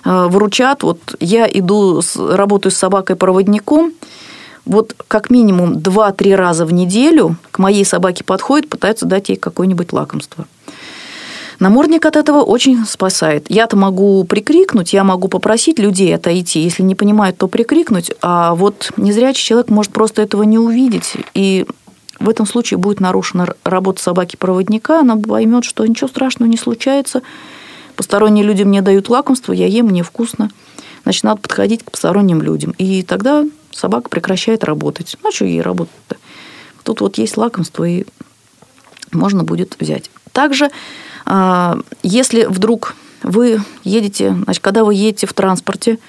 э, вручат. Вот я иду, работаю с собакой-проводником, вот как минимум 2-3 раза в неделю к моей собаке подходят, пытаются дать ей какое-нибудь лакомство. Намордник от этого очень спасает. Я-то могу прикрикнуть, я могу попросить людей отойти. Если не понимают, то прикрикнуть. А вот незрячий человек может просто этого не увидеть. И в этом случае будет нарушена работа собаки-проводника. Она поймет, что ничего страшного не случается. Посторонние люди мне дают лакомство, я ем, мне вкусно. Значит, надо подходить к посторонним людям. И тогда собака прекращает работать. Ну, а что ей работать-то? Тут вот есть лакомство, и можно будет взять. Также если вдруг вы едете, значит, когда вы едете в транспорте,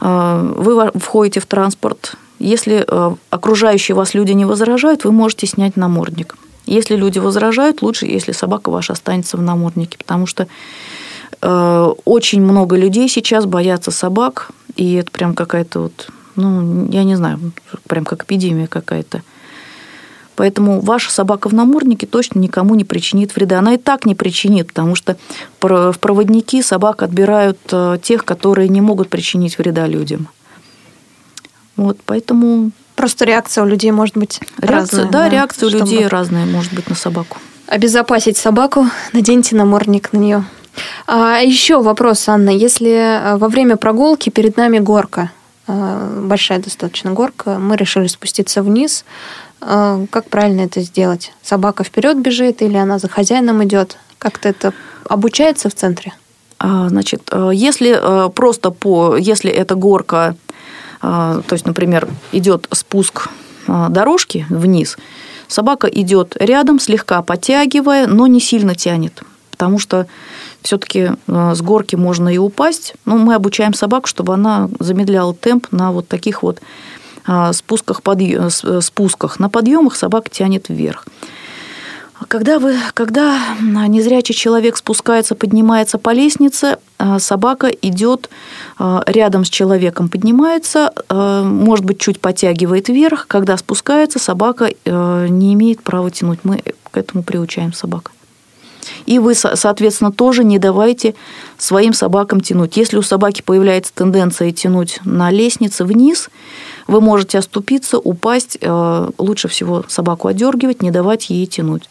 а, вы входите в транспорт, если а, окружающие вас люди не возражают, вы можете снять намордник. Если люди возражают, лучше, если собака ваша останется в наморднике, потому что очень много людей сейчас боятся собак, и это прям какая-то вот, ну, я не знаю, прям как эпидемия какая-то. Поэтому ваша собака в наморднике точно никому не причинит вреда. Она и так не причинит, потому что в проводники собак отбирают э, тех, которые не могут причинить вреда людям. Вот, поэтому... Просто реакция у людей может быть реакция, разная. Да, да реакция у людей разная может быть на собаку. Обезопасить собаку, наденьте намордник на нее. А еще вопрос, Анна. Если э, во время прогулки перед нами горка, э, большая достаточно горка, мы решили спуститься вниз, как правильно это сделать? Собака вперед бежит или она за хозяином идет? Как-то это обучается в центре? А, значит, э, если э, просто по, если это горка, э, то есть, например, идет спуск дорожки вниз, собака идет рядом, слегка подтягивая, но не сильно тянет, потому что все-таки с горки можно и упасть. Но мы обучаем собаку, чтобы она замедляла темп на вот таких вот а, спусках, подъем, спусках. На подъемах собака тянет вверх. Когда, вы, когда незрячий человек спускается, поднимается по лестнице, а, собака идет а, рядом с человеком, поднимается, может быть, чуть подтягивает вверх. Когда спускается, собака не имеет права тянуть. Мы к этому приучаем собак. И вы, соответственно, тоже не давайте своим собакам тянуть. Если у собаки появляется тенденция тянуть на лестнице вниз, вы можете оступиться, упасть. Э, лучше всего собаку отдергивать, не давать ей тянуть.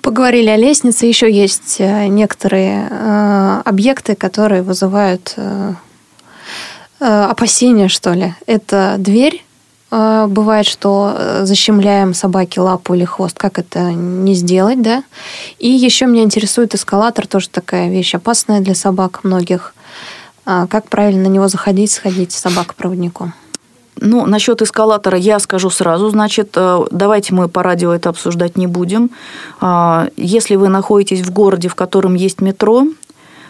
Поговорили о лестнице. Еще есть э, некоторые э, объекты, которые вызывают опасения, что ли. Это дверь. Бывает, что защемляем собаке лапу или хвост. Как это не сделать, да? И еще меня интересует эскалатор. Тоже такая вещь опасная для собак многих. Как правильно на него заходить, сходить с собакопроводником? Ну, насчет эскалатора я скажу сразу. Значит, э, давайте мы по радио это обсуждать не будем. А, если вы находитесь в городе, в котором есть метро,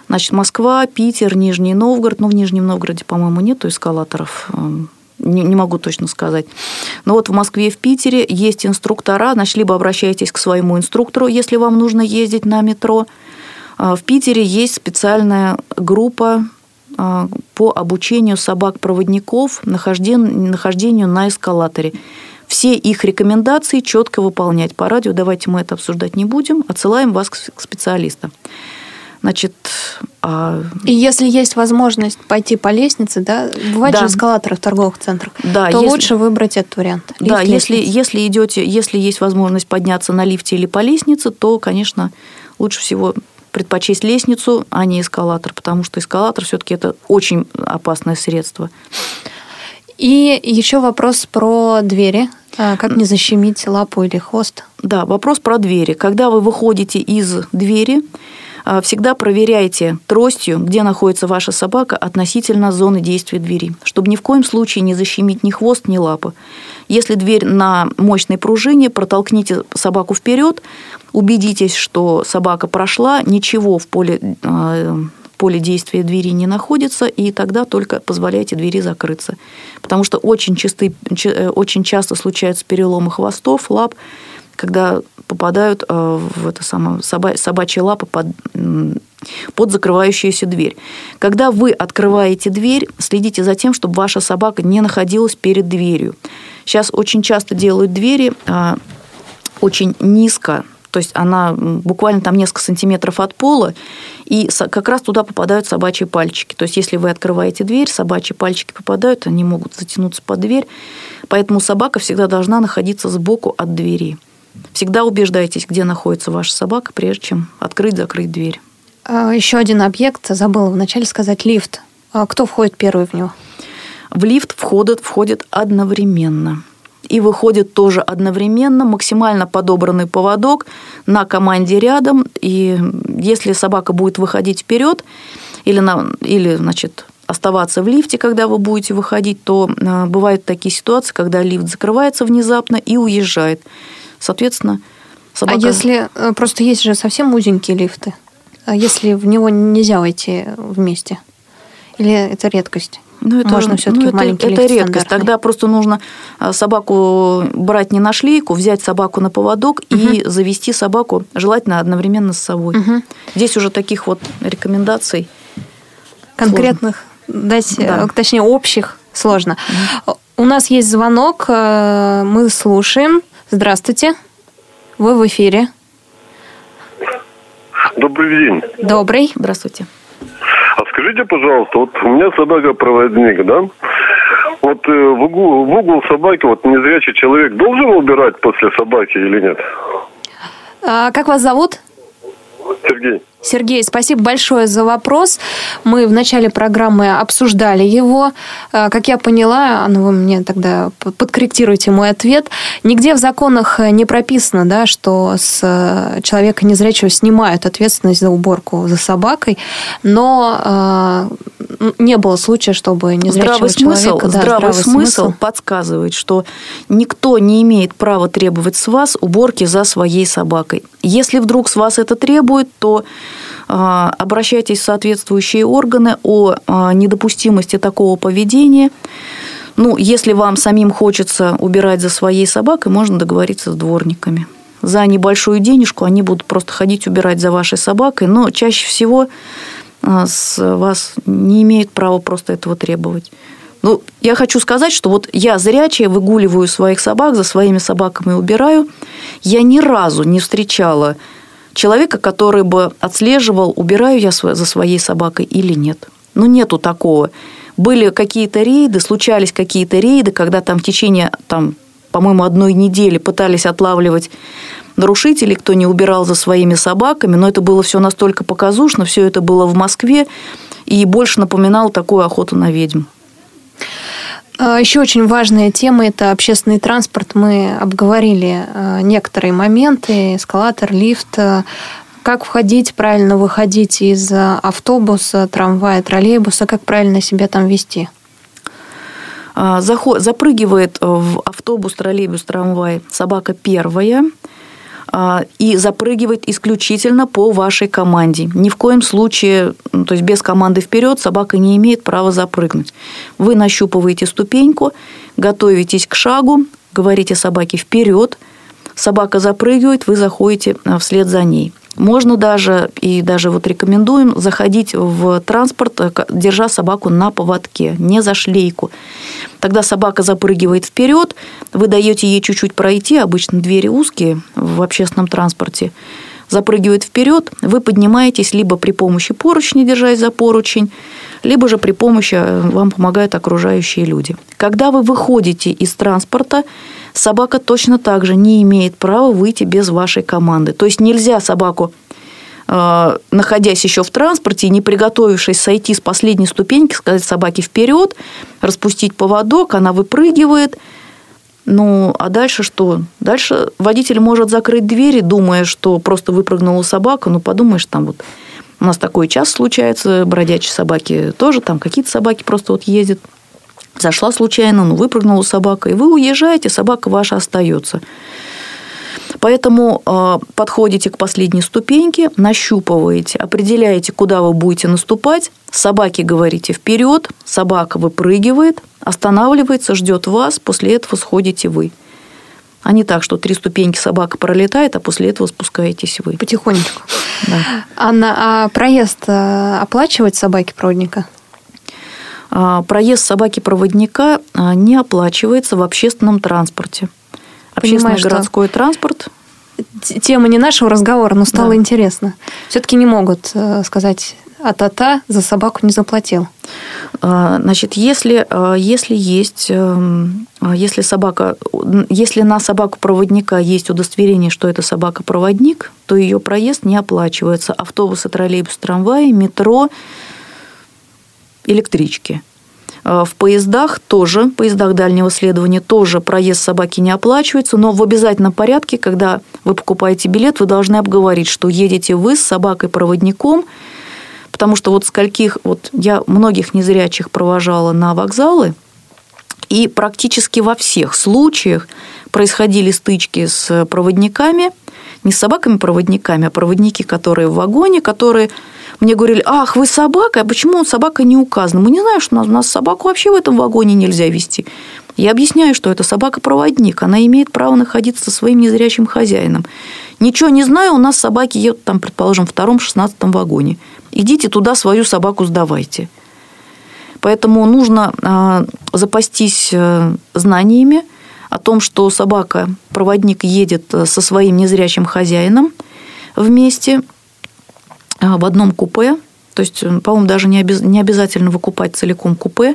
значит, Москва, Питер, Нижний Новгород, ну, в Нижнем Новгороде, по-моему, нету эскалаторов, э, не, не могу точно сказать. Но вот в Москве и в Питере есть инструктора, значит, либо обращайтесь к своему инструктору, если вам нужно ездить на метро. А, в Питере есть специальная группа по обучению собак-проводников нахождению, нахождению на эскалаторе. Все их рекомендации четко выполнять. По радио давайте мы это обсуждать не будем, отсылаем вас к специалистам. Значит, а... И если есть возможность пойти по лестнице, да, бывает да. же эскалаторы в торговых центрах, да, то если... лучше выбрать этот вариант. Лифт, да, если, если идете, если есть возможность подняться на лифте или по лестнице, то, конечно, лучше всего предпочесть лестницу, а не эскалатор, потому что эскалатор все-таки это очень опасное средство. И еще вопрос про двери. А, как не защемить лапу или хвост? Да, вопрос про двери. Когда вы выходите из двери, всегда проверяйте тростью, где находится ваша собака относительно зоны действия двери, чтобы ни в коем случае не защемить ни хвост, ни лапы. Если дверь на мощной пружине, протолкните собаку вперед, убедитесь, что собака прошла, ничего в поле а, поле действия двери не находится, и тогда только позволяйте двери закрыться. Потому что очень, часто, э, очень часто случаются переломы хвостов, лап, когда попадают э, в это самое собачьи лапы под, под закрывающуюся дверь. Когда вы открываете дверь, следите за тем, чтобы ваша собака не находилась перед дверью. Сейчас очень часто делают двери э, очень низко, то есть она буквально там несколько сантиметров от пола, и как раз туда попадают собачьи пальчики. То есть если вы открываете дверь, собачьи пальчики попадают, они могут затянуться под дверь, поэтому собака всегда должна находиться сбоку от двери. Всегда убеждайтесь, где находится ваша собака, прежде чем открыть-закрыть дверь. А, Еще один объект, забыла вначале сказать, лифт. А кто входит первый в него? В лифт входят, входят одновременно и выходит тоже одновременно, максимально подобранный поводок на команде рядом. И если собака будет выходить вперед или, на, или значит, оставаться в лифте, когда вы будете выходить, то э, бывают такие ситуации, когда лифт закрывается внезапно и уезжает. Соответственно, собака... А если э, просто есть же совсем узенькие лифты, а если в него нельзя войти вместе? Или это редкость? Ну, это, Можно все-таки ну, маленький это, это редкость. Тогда просто нужно э, собаку брать не на шлейку, взять собаку на поводок угу. и завести собаку, желательно одновременно с собой. Угу. Здесь уже таких вот рекомендаций конкретных, дать, да. Э, точнее общих сложно. Угу. У нас есть звонок, мы слушаем. Здравствуйте, вы в эфире. Добрый день. Добрый. Здравствуйте. А скажите, пожалуйста, вот у меня собака-проводник, да? Вот э, в, угол, в угол собаки, вот незрячий человек должен убирать после собаки или нет? А, как вас зовут? Сергей. Сергей, спасибо большое за вопрос. Мы в начале программы обсуждали его. Э, как я поняла, ну вы мне тогда подкорректируйте мой ответ. Нигде в законах не прописано, да, что с э, человека незрячего снимают ответственность за уборку за собакой, но э, не было случая, чтобы незрячего здравый человека... Смысл, да, здравый, здравый смысл, смысл подсказывает, что никто не имеет права требовать с вас уборки за своей собакой. Если вдруг с вас это требует, то обращайтесь в соответствующие органы о а, недопустимости такого поведения. Ну, если вам самим хочется убирать за своей собакой, можно договориться с дворниками. За небольшую денежку они будут просто ходить убирать за вашей собакой, но чаще всего а, с вас не имеют права просто этого требовать. Ну, я хочу сказать, что вот я зрячая выгуливаю своих собак, за своими собаками убираю. Я ни разу не встречала человека, который бы отслеживал, убираю я за своей собакой или нет. Ну, нету такого. Были какие-то рейды, случались какие-то рейды, когда там в течение, там, по-моему, одной недели пытались отлавливать нарушителей, кто не убирал за своими собаками, но это было все настолько показушно, все это было в Москве и больше напоминало такую охоту на ведьм. А, Еще очень важная тема – это общественный транспорт. Мы обговорили а, некоторые моменты, эскалатор, лифт, а, как входить, правильно выходить из автобуса, трамвая, троллейбуса, как правильно себя там вести. Запрыгивает в автобус, троллейбус, трамвай собака первая – и запрыгивает исключительно по вашей команде. Ни в коем случае, ну, то есть без команды вперед собака не имеет права запрыгнуть. Вы нащупываете ступеньку, готовитесь к шагу, говорите собаке вперед, собака запрыгивает, вы заходите а, вслед за ней. Можно даже, и даже вот рекомендуем, заходить в транспорт, э, держа собаку на поводке, не за шлейку. Тогда собака запрыгивает вперед, вы даете ей чуть-чуть пройти, обычно двери узкие в общественном транспорте, запрыгивает вперед, вы поднимаетесь либо при помощи поручни, держась за поручень, либо же при помощи э, вам помогают окружающие люди. Когда вы выходите из транспорта, собака точно так же не имеет права выйти без вашей команды. То есть нельзя собаку э, находясь еще в транспорте и не приготовившись сойти с последней ступеньки, сказать собаке вперед, распустить поводок, она выпрыгивает. Ну, а дальше что? Дальше водитель может закрыть двери, думая, что просто выпрыгнула собака. Ну, подумаешь, там вот у нас такой час случается, бродячие собаки тоже, там какие-то собаки просто вот ездят. Зашла случайно, ну, выпрыгнула собака, и вы уезжаете, собака ваша остается. Поэтому э, подходите к последней ступеньке, нащупываете, определяете, куда вы будете наступать, собаке говорите вперед, собака выпрыгивает, останавливается, ждет вас, после этого сходите вы. А не так, что три ступеньки собака пролетает, а после этого спускаетесь вы. Потихонечку. Да. Анна, а проезд э, оплачивать собаки-проводника? А, проезд собаки-проводника а, не оплачивается в общественном транспорте. Общественный Понимаю, городской что... транспорт тема не нашего разговора, но стало да. интересно. Все-таки не могут э, сказать а та-та за собаку не заплатил. А, значит, если, если есть, эм, если собака, если на собаку проводника есть удостоверение, что это собака проводник, то ее проезд не оплачивается. Автобусы, троллейбус, трамваи, метро, электрички. А, в поездах тоже, в поездах дальнего следования тоже проезд собаки не оплачивается, но в обязательном порядке, когда вы покупаете билет, вы должны обговорить, что едете вы с собакой-проводником, потому что вот скольких, вот я многих незрячих провожала на вокзалы, и практически во всех случаях происходили стычки с проводниками, не с собаками-проводниками, а проводники, которые в вагоне, которые мне говорили, ах, вы собака, а почему собака не указана? Мы не знаем, что у нас, у нас собаку вообще в этом вагоне нельзя вести. Я объясняю, что это собака-проводник, она имеет право находиться со своим незрячим хозяином. Ничего не знаю, у нас собаки едут там, предположим, в втором, шестнадцатом вагоне. Идите туда свою собаку сдавайте. Поэтому нужно а, запастись э, знаниями о том, что собака-проводник едет э, со своим незрячим хозяином вместе – а, в одном купе, то есть, по-моему, даже не, обез... не обязательно выкупать целиком купе,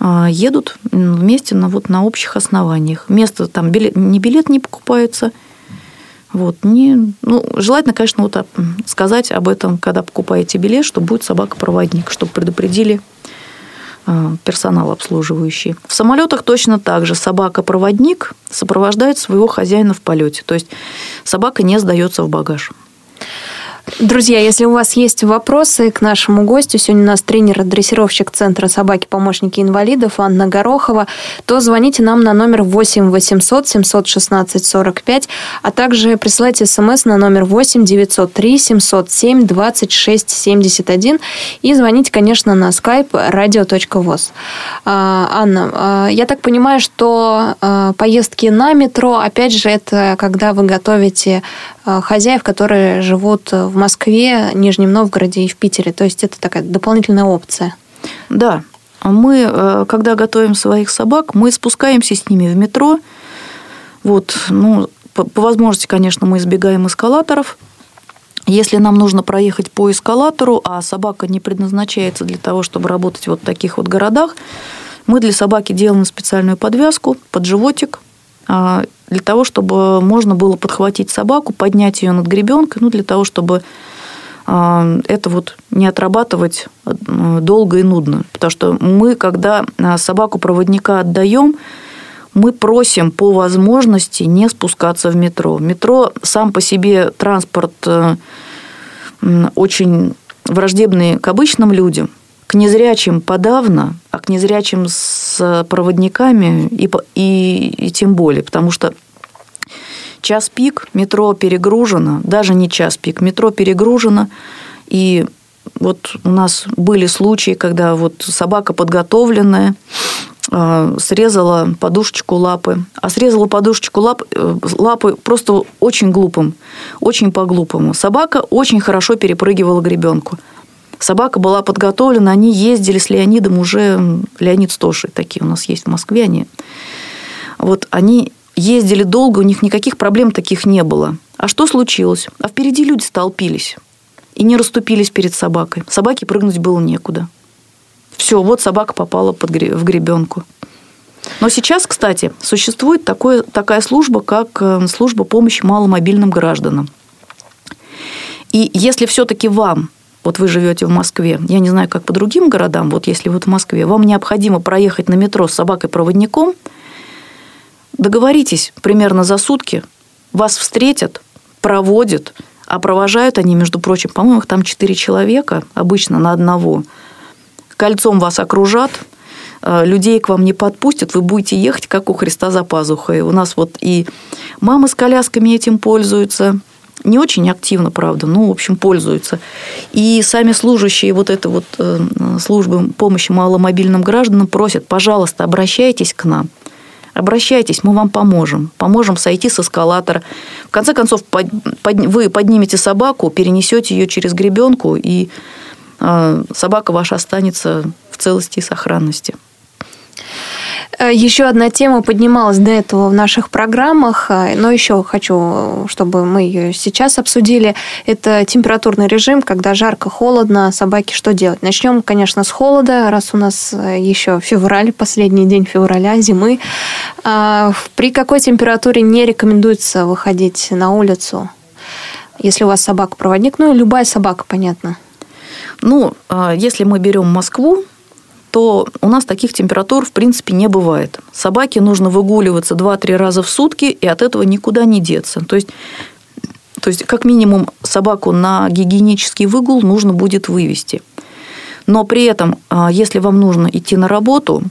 а, едут вместе на, вот, на общих основаниях. Место там, билет, не билет не покупается, вот, не, ну, желательно, конечно, вот сказать об этом, когда покупаете билет, что будет собака-проводник, чтобы предупредили а, персонал обслуживающий. В самолетах точно так же. Собака-проводник сопровождает своего хозяина в полете. То есть собака не сдается в багаж. Друзья, если у вас есть вопросы к нашему гостю, сегодня у нас тренер-дрессировщик Центра собаки-помощники инвалидов Анна Горохова, то звоните нам на номер 8 800 716 45, а также присылайте смс на номер 8 903 707 26 71 и звоните, конечно, на skype radio.voz. А, Анна, а, я так понимаю, что а, поездки на метро, опять же, это когда вы готовите хозяев, которые живут в Москве, Нижнем Новгороде и в Питере. То есть это такая дополнительная опция. Да. Мы, э, когда готовим своих собак, мы спускаемся с ними в метро. Вот, ну, по, по возможности, конечно, мы избегаем эскалаторов. Если нам нужно проехать по эскалатору, а собака не предназначается для того, чтобы работать вот в таких вот городах, мы для собаки делаем специальную подвязку под животик, для того, чтобы можно было подхватить собаку, поднять ее над гребенкой, ну, для того, чтобы а, это вот не отрабатывать долго и нудно. Потому что мы, когда а, собаку-проводника отдаем, мы просим по возможности не спускаться в метро. Метро сам по себе транспорт э, очень враждебный к обычным людям, к незрячим подавно, а к незрячим с проводниками и, и, и тем более, потому что час пик, метро перегружено, даже не час пик, метро перегружено, и вот у нас были случаи, когда вот собака подготовленная, а, срезала подушечку лапы. А срезала подушечку лап, э, лапы просто очень глупым, очень по-глупому. Собака очень хорошо перепрыгивала гребенку. Собака была подготовлена, они ездили с Леонидом уже, Леонид Стоши, такие у нас есть в Москве, они вот они ездили долго, у них никаких проблем таких не было. А что случилось? А впереди люди столпились и не расступились перед собакой. Собаке прыгнуть было некуда. Все, вот собака попала под, в гребенку. Но сейчас, кстати, существует такое, такая служба, как э, служба помощи маломобильным гражданам. И если все-таки вам, вот вы живете в Москве, я не знаю, как по другим городам, вот если вот в Москве, вам необходимо проехать на метро с собакой-проводником, договоритесь примерно за сутки, вас встретят, проводят, а провожают они, между прочим, по-моему, их там четыре человека обычно на одного. Кольцом вас окружат, э, людей к вам не подпустят, вы будете ехать, как у Христа за пазухой. У нас вот и мамы с колясками этим пользуются, не очень активно, правда, но, в общем, пользуются. И сами служащие вот этой вот э, службы помощи маломобильным гражданам просят, пожалуйста, обращайтесь к нам – Обращайтесь, мы вам поможем. Поможем сойти с эскалатора. В конце концов, под, под, вы поднимете собаку, перенесете ее через гребенку, и э, собака ваша останется в целости и сохранности. Э, еще одна тема поднималась до этого в наших программах, э, но еще хочу, чтобы мы ее сейчас обсудили. Это температурный режим, когда жарко, холодно, собаки что делать? Начнем, конечно, с холода, раз у нас э, еще февраль, последний день февраля, зимы. А, при какой температуре не рекомендуется выходить на улицу? Если у вас собака-проводник, ну любая собака, понятно. Ну, а, если мы берем Москву, то у нас таких температур в принципе не бывает. Собаке нужно выгуливаться 2-3 раза в сутки, и от этого никуда не деться. То есть, то есть как минимум собаку на гигиенический выгул нужно будет вывести. Но при этом, а, если вам нужно идти на работу,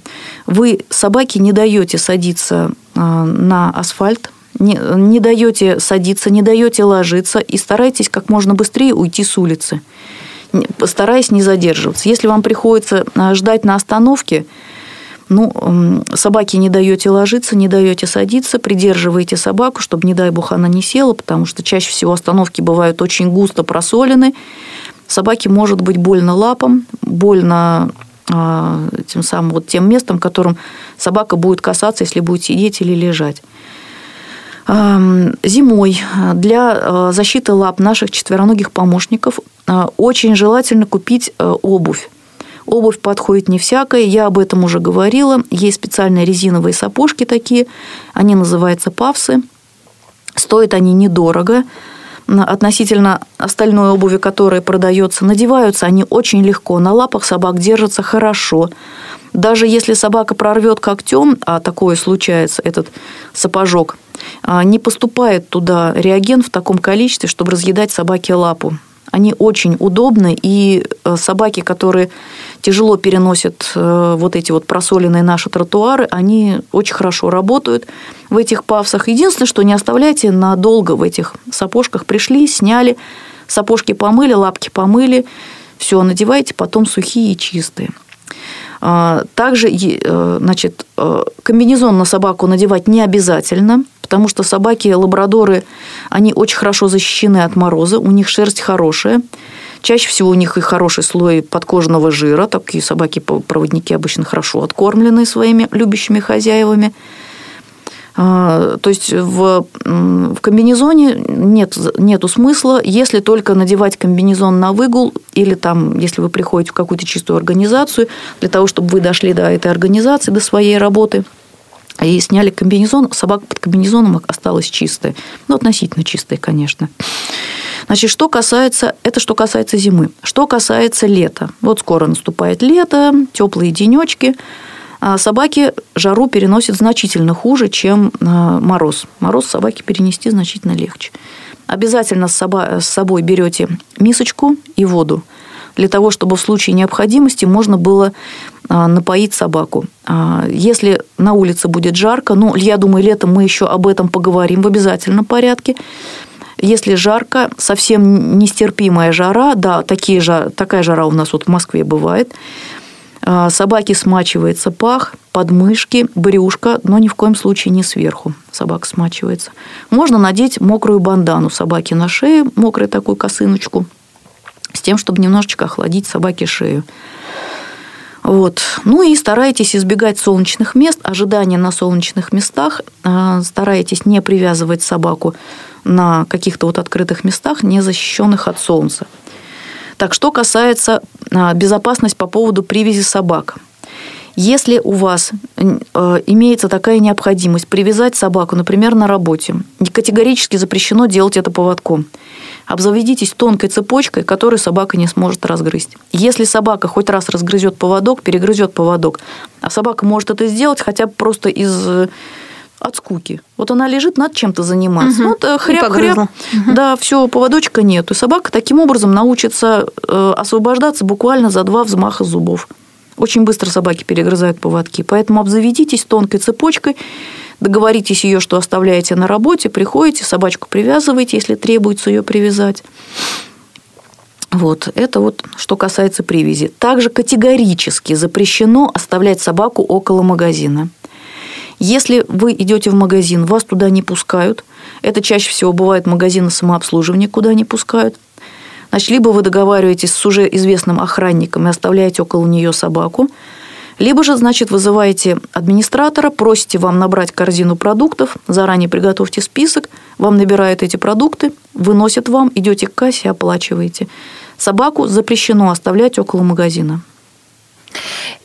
вы собаке не даете садиться а, на асфальт, не, не даете садиться, не даете ложиться и старайтесь как можно быстрее уйти с улицы стараясь не задерживаться. Если вам приходится а, ждать на остановке, ну, собаке не даете ложиться, не даете садиться, придерживаете собаку, чтобы, не дай бог, она не села, потому что чаще всего остановки бывают очень густо просолены. Собаке может быть больно лапам, больно а, тем самым вот тем местом, которым собака будет касаться, если будет сидеть или лежать. Зимой для а, защиты лап наших четвероногих помощников а, очень желательно купить э, обувь. Обувь подходит не всякая, я об этом уже говорила. Есть специальные резиновые сапожки такие, они называются павсы. Стоят они недорого относительно остальной обуви, которая продается. Надеваются они очень легко, на лапах собак держатся хорошо. Даже если собака прорвет когтем, а такое случается, этот сапожок, не поступает туда реагент в таком количестве, чтобы разъедать собаке лапу. Они очень удобны, и э, собаки, которые тяжело переносят э, вот эти вот просоленные наши тротуары, они очень хорошо работают в этих павсах. Единственное, что не оставляйте надолго в этих сапожках. Пришли, сняли, сапожки помыли, лапки помыли, все, надевайте, потом сухие и чистые. А, также э, значит, комбинезон на собаку надевать не обязательно – потому что собаки-лабрадоры, они очень хорошо защищены от мороза, у них шерсть хорошая, Чаще всего у них и хороший слой подкожного жира. Такие собаки-проводники обычно хорошо откормлены своими любящими хозяевами. А, то есть в, в комбинезоне нет нету смысла, если только надевать комбинезон на выгул или там, если вы приходите в какую-то чистую организацию, для того, чтобы вы дошли до этой организации, до своей работы – и сняли комбинезон, собака под комбинезоном осталась чистая. Ну, относительно чистая, конечно. Значит, что касается, это что касается зимы. Что касается лета. Вот скоро наступает лето, теплые денечки. А собаки жару переносят значительно хуже, чем а, мороз. Мороз собаки перенести значительно легче. Обязательно с собой берете мисочку и воду для того, чтобы в случае необходимости можно было а, напоить собаку. Если на улице будет жарко, ну, я думаю, летом мы еще об этом поговорим в обязательном порядке. Если жарко, совсем нестерпимая жара, да, такие же, такая жара у нас вот в Москве бывает, собаке смачивается пах, подмышки, брюшко, но ни в коем случае не сверху собака смачивается. Можно надеть мокрую бандану собаке на шею, мокрую такую косыночку, с тем, чтобы немножечко охладить собаке шею. Вот. Ну и старайтесь избегать солнечных мест, ожидания на солнечных местах. А, старайтесь не привязывать собаку на каких-то вот открытых местах, не защищенных от солнца. Так, что касается а, безопасности по поводу привязи собак. Если у вас э, имеется такая необходимость привязать собаку, например, на работе, категорически запрещено делать это поводком. Обзаведитесь тонкой цепочкой, которую собака не сможет разгрызть. Если собака хоть раз разгрызет поводок, перегрызет поводок, а собака может это сделать хотя бы просто из э, от скуки. Вот она лежит, надо чем-то заниматься. Угу. Ну, вот, хряп-хряп, угу. да, все, поводочка нет. И собака таким образом научится э, освобождаться буквально за два взмаха зубов. Очень быстро собаки перегрызают поводки. Поэтому обзаведитесь тонкой цепочкой, договоритесь ее, что оставляете на работе, приходите, собачку привязываете, если требуется ее привязать. Вот, это вот что касается привязи. Также категорически запрещено оставлять собаку около магазина. Если вы идете в магазин, вас туда не пускают. Это чаще всего бывает магазины самообслуживания, куда не пускают. Значит, либо вы договариваетесь с уже известным охранником и оставляете около нее собаку, либо же, значит, вызываете администратора, просите вам набрать корзину продуктов, заранее приготовьте список, вам набирают эти продукты, выносят вам, идете к кассе, оплачиваете. Собаку запрещено оставлять около магазина.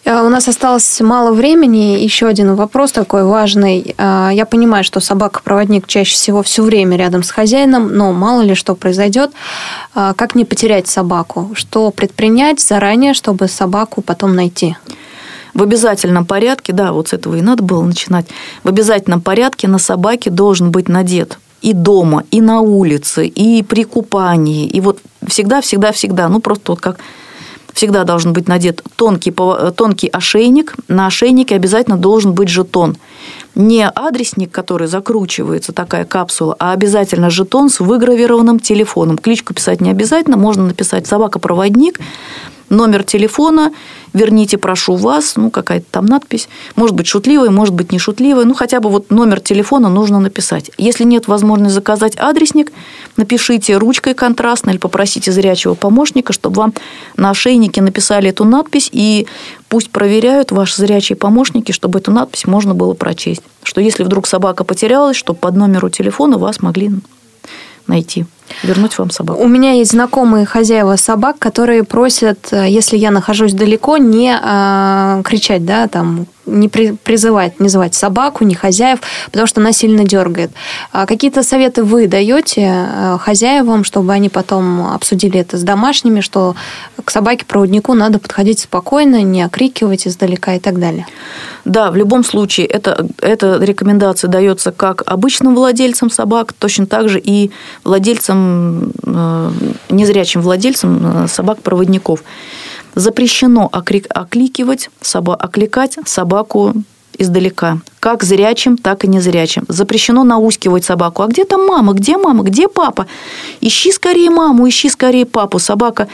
Э, у нас осталось мало времени. Еще один вопрос такой важный. Э, я понимаю, что собака-проводник чаще всего все время рядом с хозяином, но мало ли что произойдет. Э, как не потерять собаку? Что предпринять заранее, чтобы собаку потом найти? В обязательном порядке, да, вот с этого и надо было начинать, в обязательном порядке на собаке должен быть надет и дома, и на улице, и при купании, и вот всегда, всегда, всегда, ну просто вот как всегда должен быть надет тонкий, тонкий ошейник. На ошейнике обязательно должен быть жетон. Не адресник, который закручивается, такая капсула, а обязательно жетон с выгравированным телефоном. Кличку писать не обязательно, можно написать «собака-проводник», номер телефона, верните, прошу вас, ну, какая-то там надпись, может быть, шутливая, может быть, не шутливая, ну, хотя бы вот номер телефона нужно написать. Если нет возможности заказать адресник, напишите ручкой контрастно или попросите зрячего помощника, чтобы вам на ошейнике написали эту надпись, и пусть проверяют ваши зрячие помощники, чтобы эту надпись можно было прочесть. Что если вдруг собака потерялась, чтобы под номеру телефона вас могли найти вернуть вам собаку. У меня есть знакомые хозяева собак, которые просят, э, если я нахожусь далеко, не э, кричать, да, там, не при, призывать, не звать собаку, не хозяев, потому что она сильно дергает. А какие-то советы вы даете э, хозяевам, чтобы они потом обсудили это с домашними, что к собаке-проводнику надо подходить спокойно, не окрикивать издалека и так далее? Да, в любом случае, это, эта рекомендация дается как обычным владельцам собак, точно так же и владельцам, э, незрячим владельцам э, собак-проводников. Запрещено окликивать, окликать собаку издалека, как зрячим, так и незрячим. Запрещено наускивать собаку. А где там мама? Где мама? Где папа? Ищи скорее маму, ищи скорее папу. Собака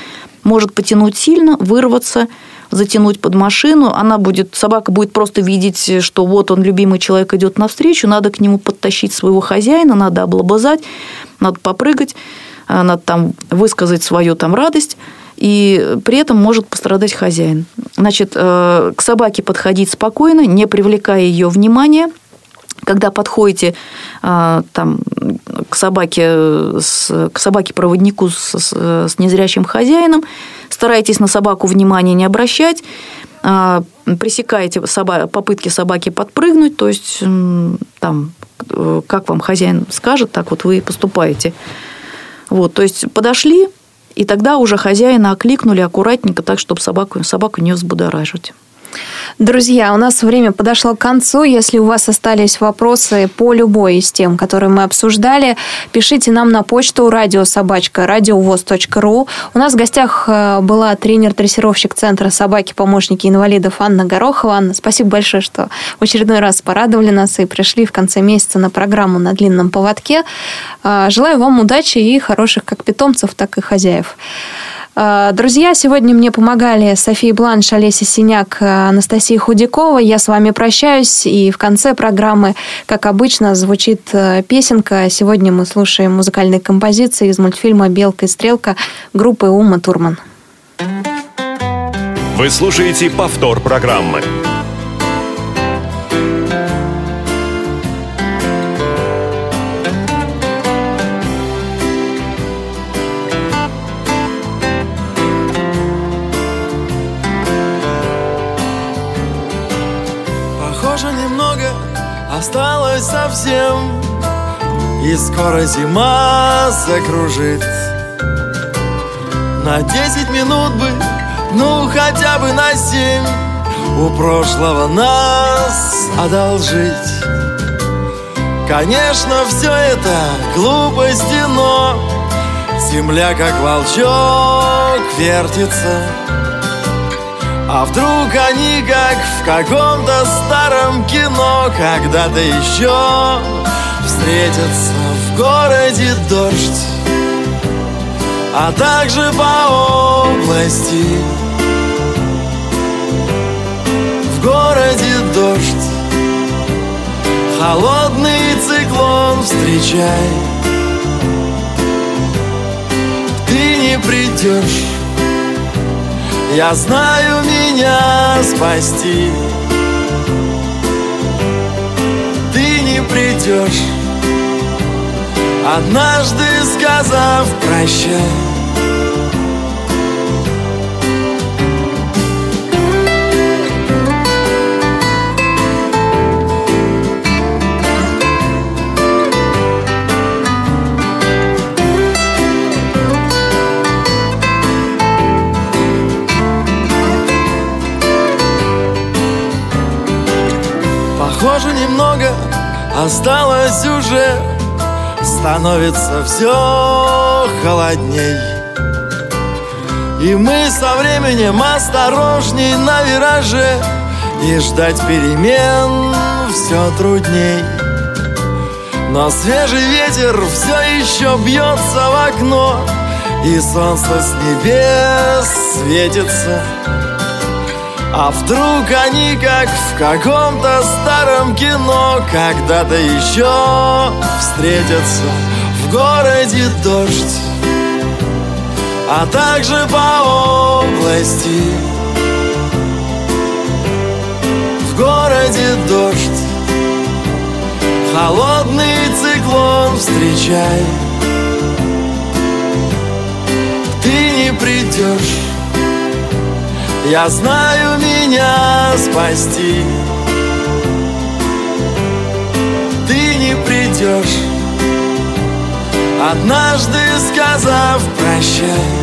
может потянуть сильно, вырваться, затянуть под машину. Она будет, собака будет просто видеть, что вот он, любимый человек, идет навстречу, надо к нему подтащить своего хозяина, надо облобызать, надо попрыгать, а, надо там высказать свою там радость и при этом может пострадать хозяин. Значит, э, к собаке подходить спокойно, не привлекая ее внимания. Когда подходите э, там, к собаке, к собаке-проводнику с, с, с незрячим хозяином, старайтесь на собаку внимания не обращать, э, пресекаете соба, попытки собаки подпрыгнуть, то есть там, как вам хозяин скажет, так вот вы и поступаете. Вот, то есть подошли, и тогда уже хозяина окликнули аккуратненько, так, чтобы собаку, собаку не взбудоражить. Друзья, у нас время подошло к концу. Если у вас остались вопросы по любой из тем, которые мы обсуждали, пишите нам на почту радиособачка радиовоз.ру. У нас в гостях э, была тренер-дрессировщик Центра собаки-помощники инвалидов Анна Горохова. Анна, спасибо большое, что в очередной раз порадовали нас и пришли в конце месяца на программу на длинном поводке. Э, желаю вам удачи и хороших как питомцев, так и хозяев. Э, друзья, сегодня мне помогали София Бланш, Олеся Синяк, э, Анастасия Худякова. Я с вами прощаюсь. И в конце программы, как обычно, звучит э, песенка. Сегодня мы слушаем музыкальные композиции из мультфильма «Белка и стрелка» группы Ума Турман. Вы слушаете повтор программы. Совсем И скоро зима закружит. На десять минут бы, ну хотя бы на семь У прошлого нас одолжить. Конечно, все это глупости, но Земля, как волчок, вертится А вдруг они, как в каком-то старом кино Когда-то еще встретятся в городе дождь А также по области. В городе дождь Холодный циклон встречай. Ты не придешь Я знаю меня спасти. Ты не придешь Однажды сказав прощай Становится все холодней. И мы со временем осторожней на вираже И ждать перемен все трудней. Но свежий ветер все еще бьется в окно И солнце с небес светится. А вдруг они, как в каком-то старом кино Когда-то еще встретятся городе дождь А также по области. В городе дождь Холодный циклон встречай. Ты не придешь я знаю меня спасти. Ты не придешь Однажды сказав прощай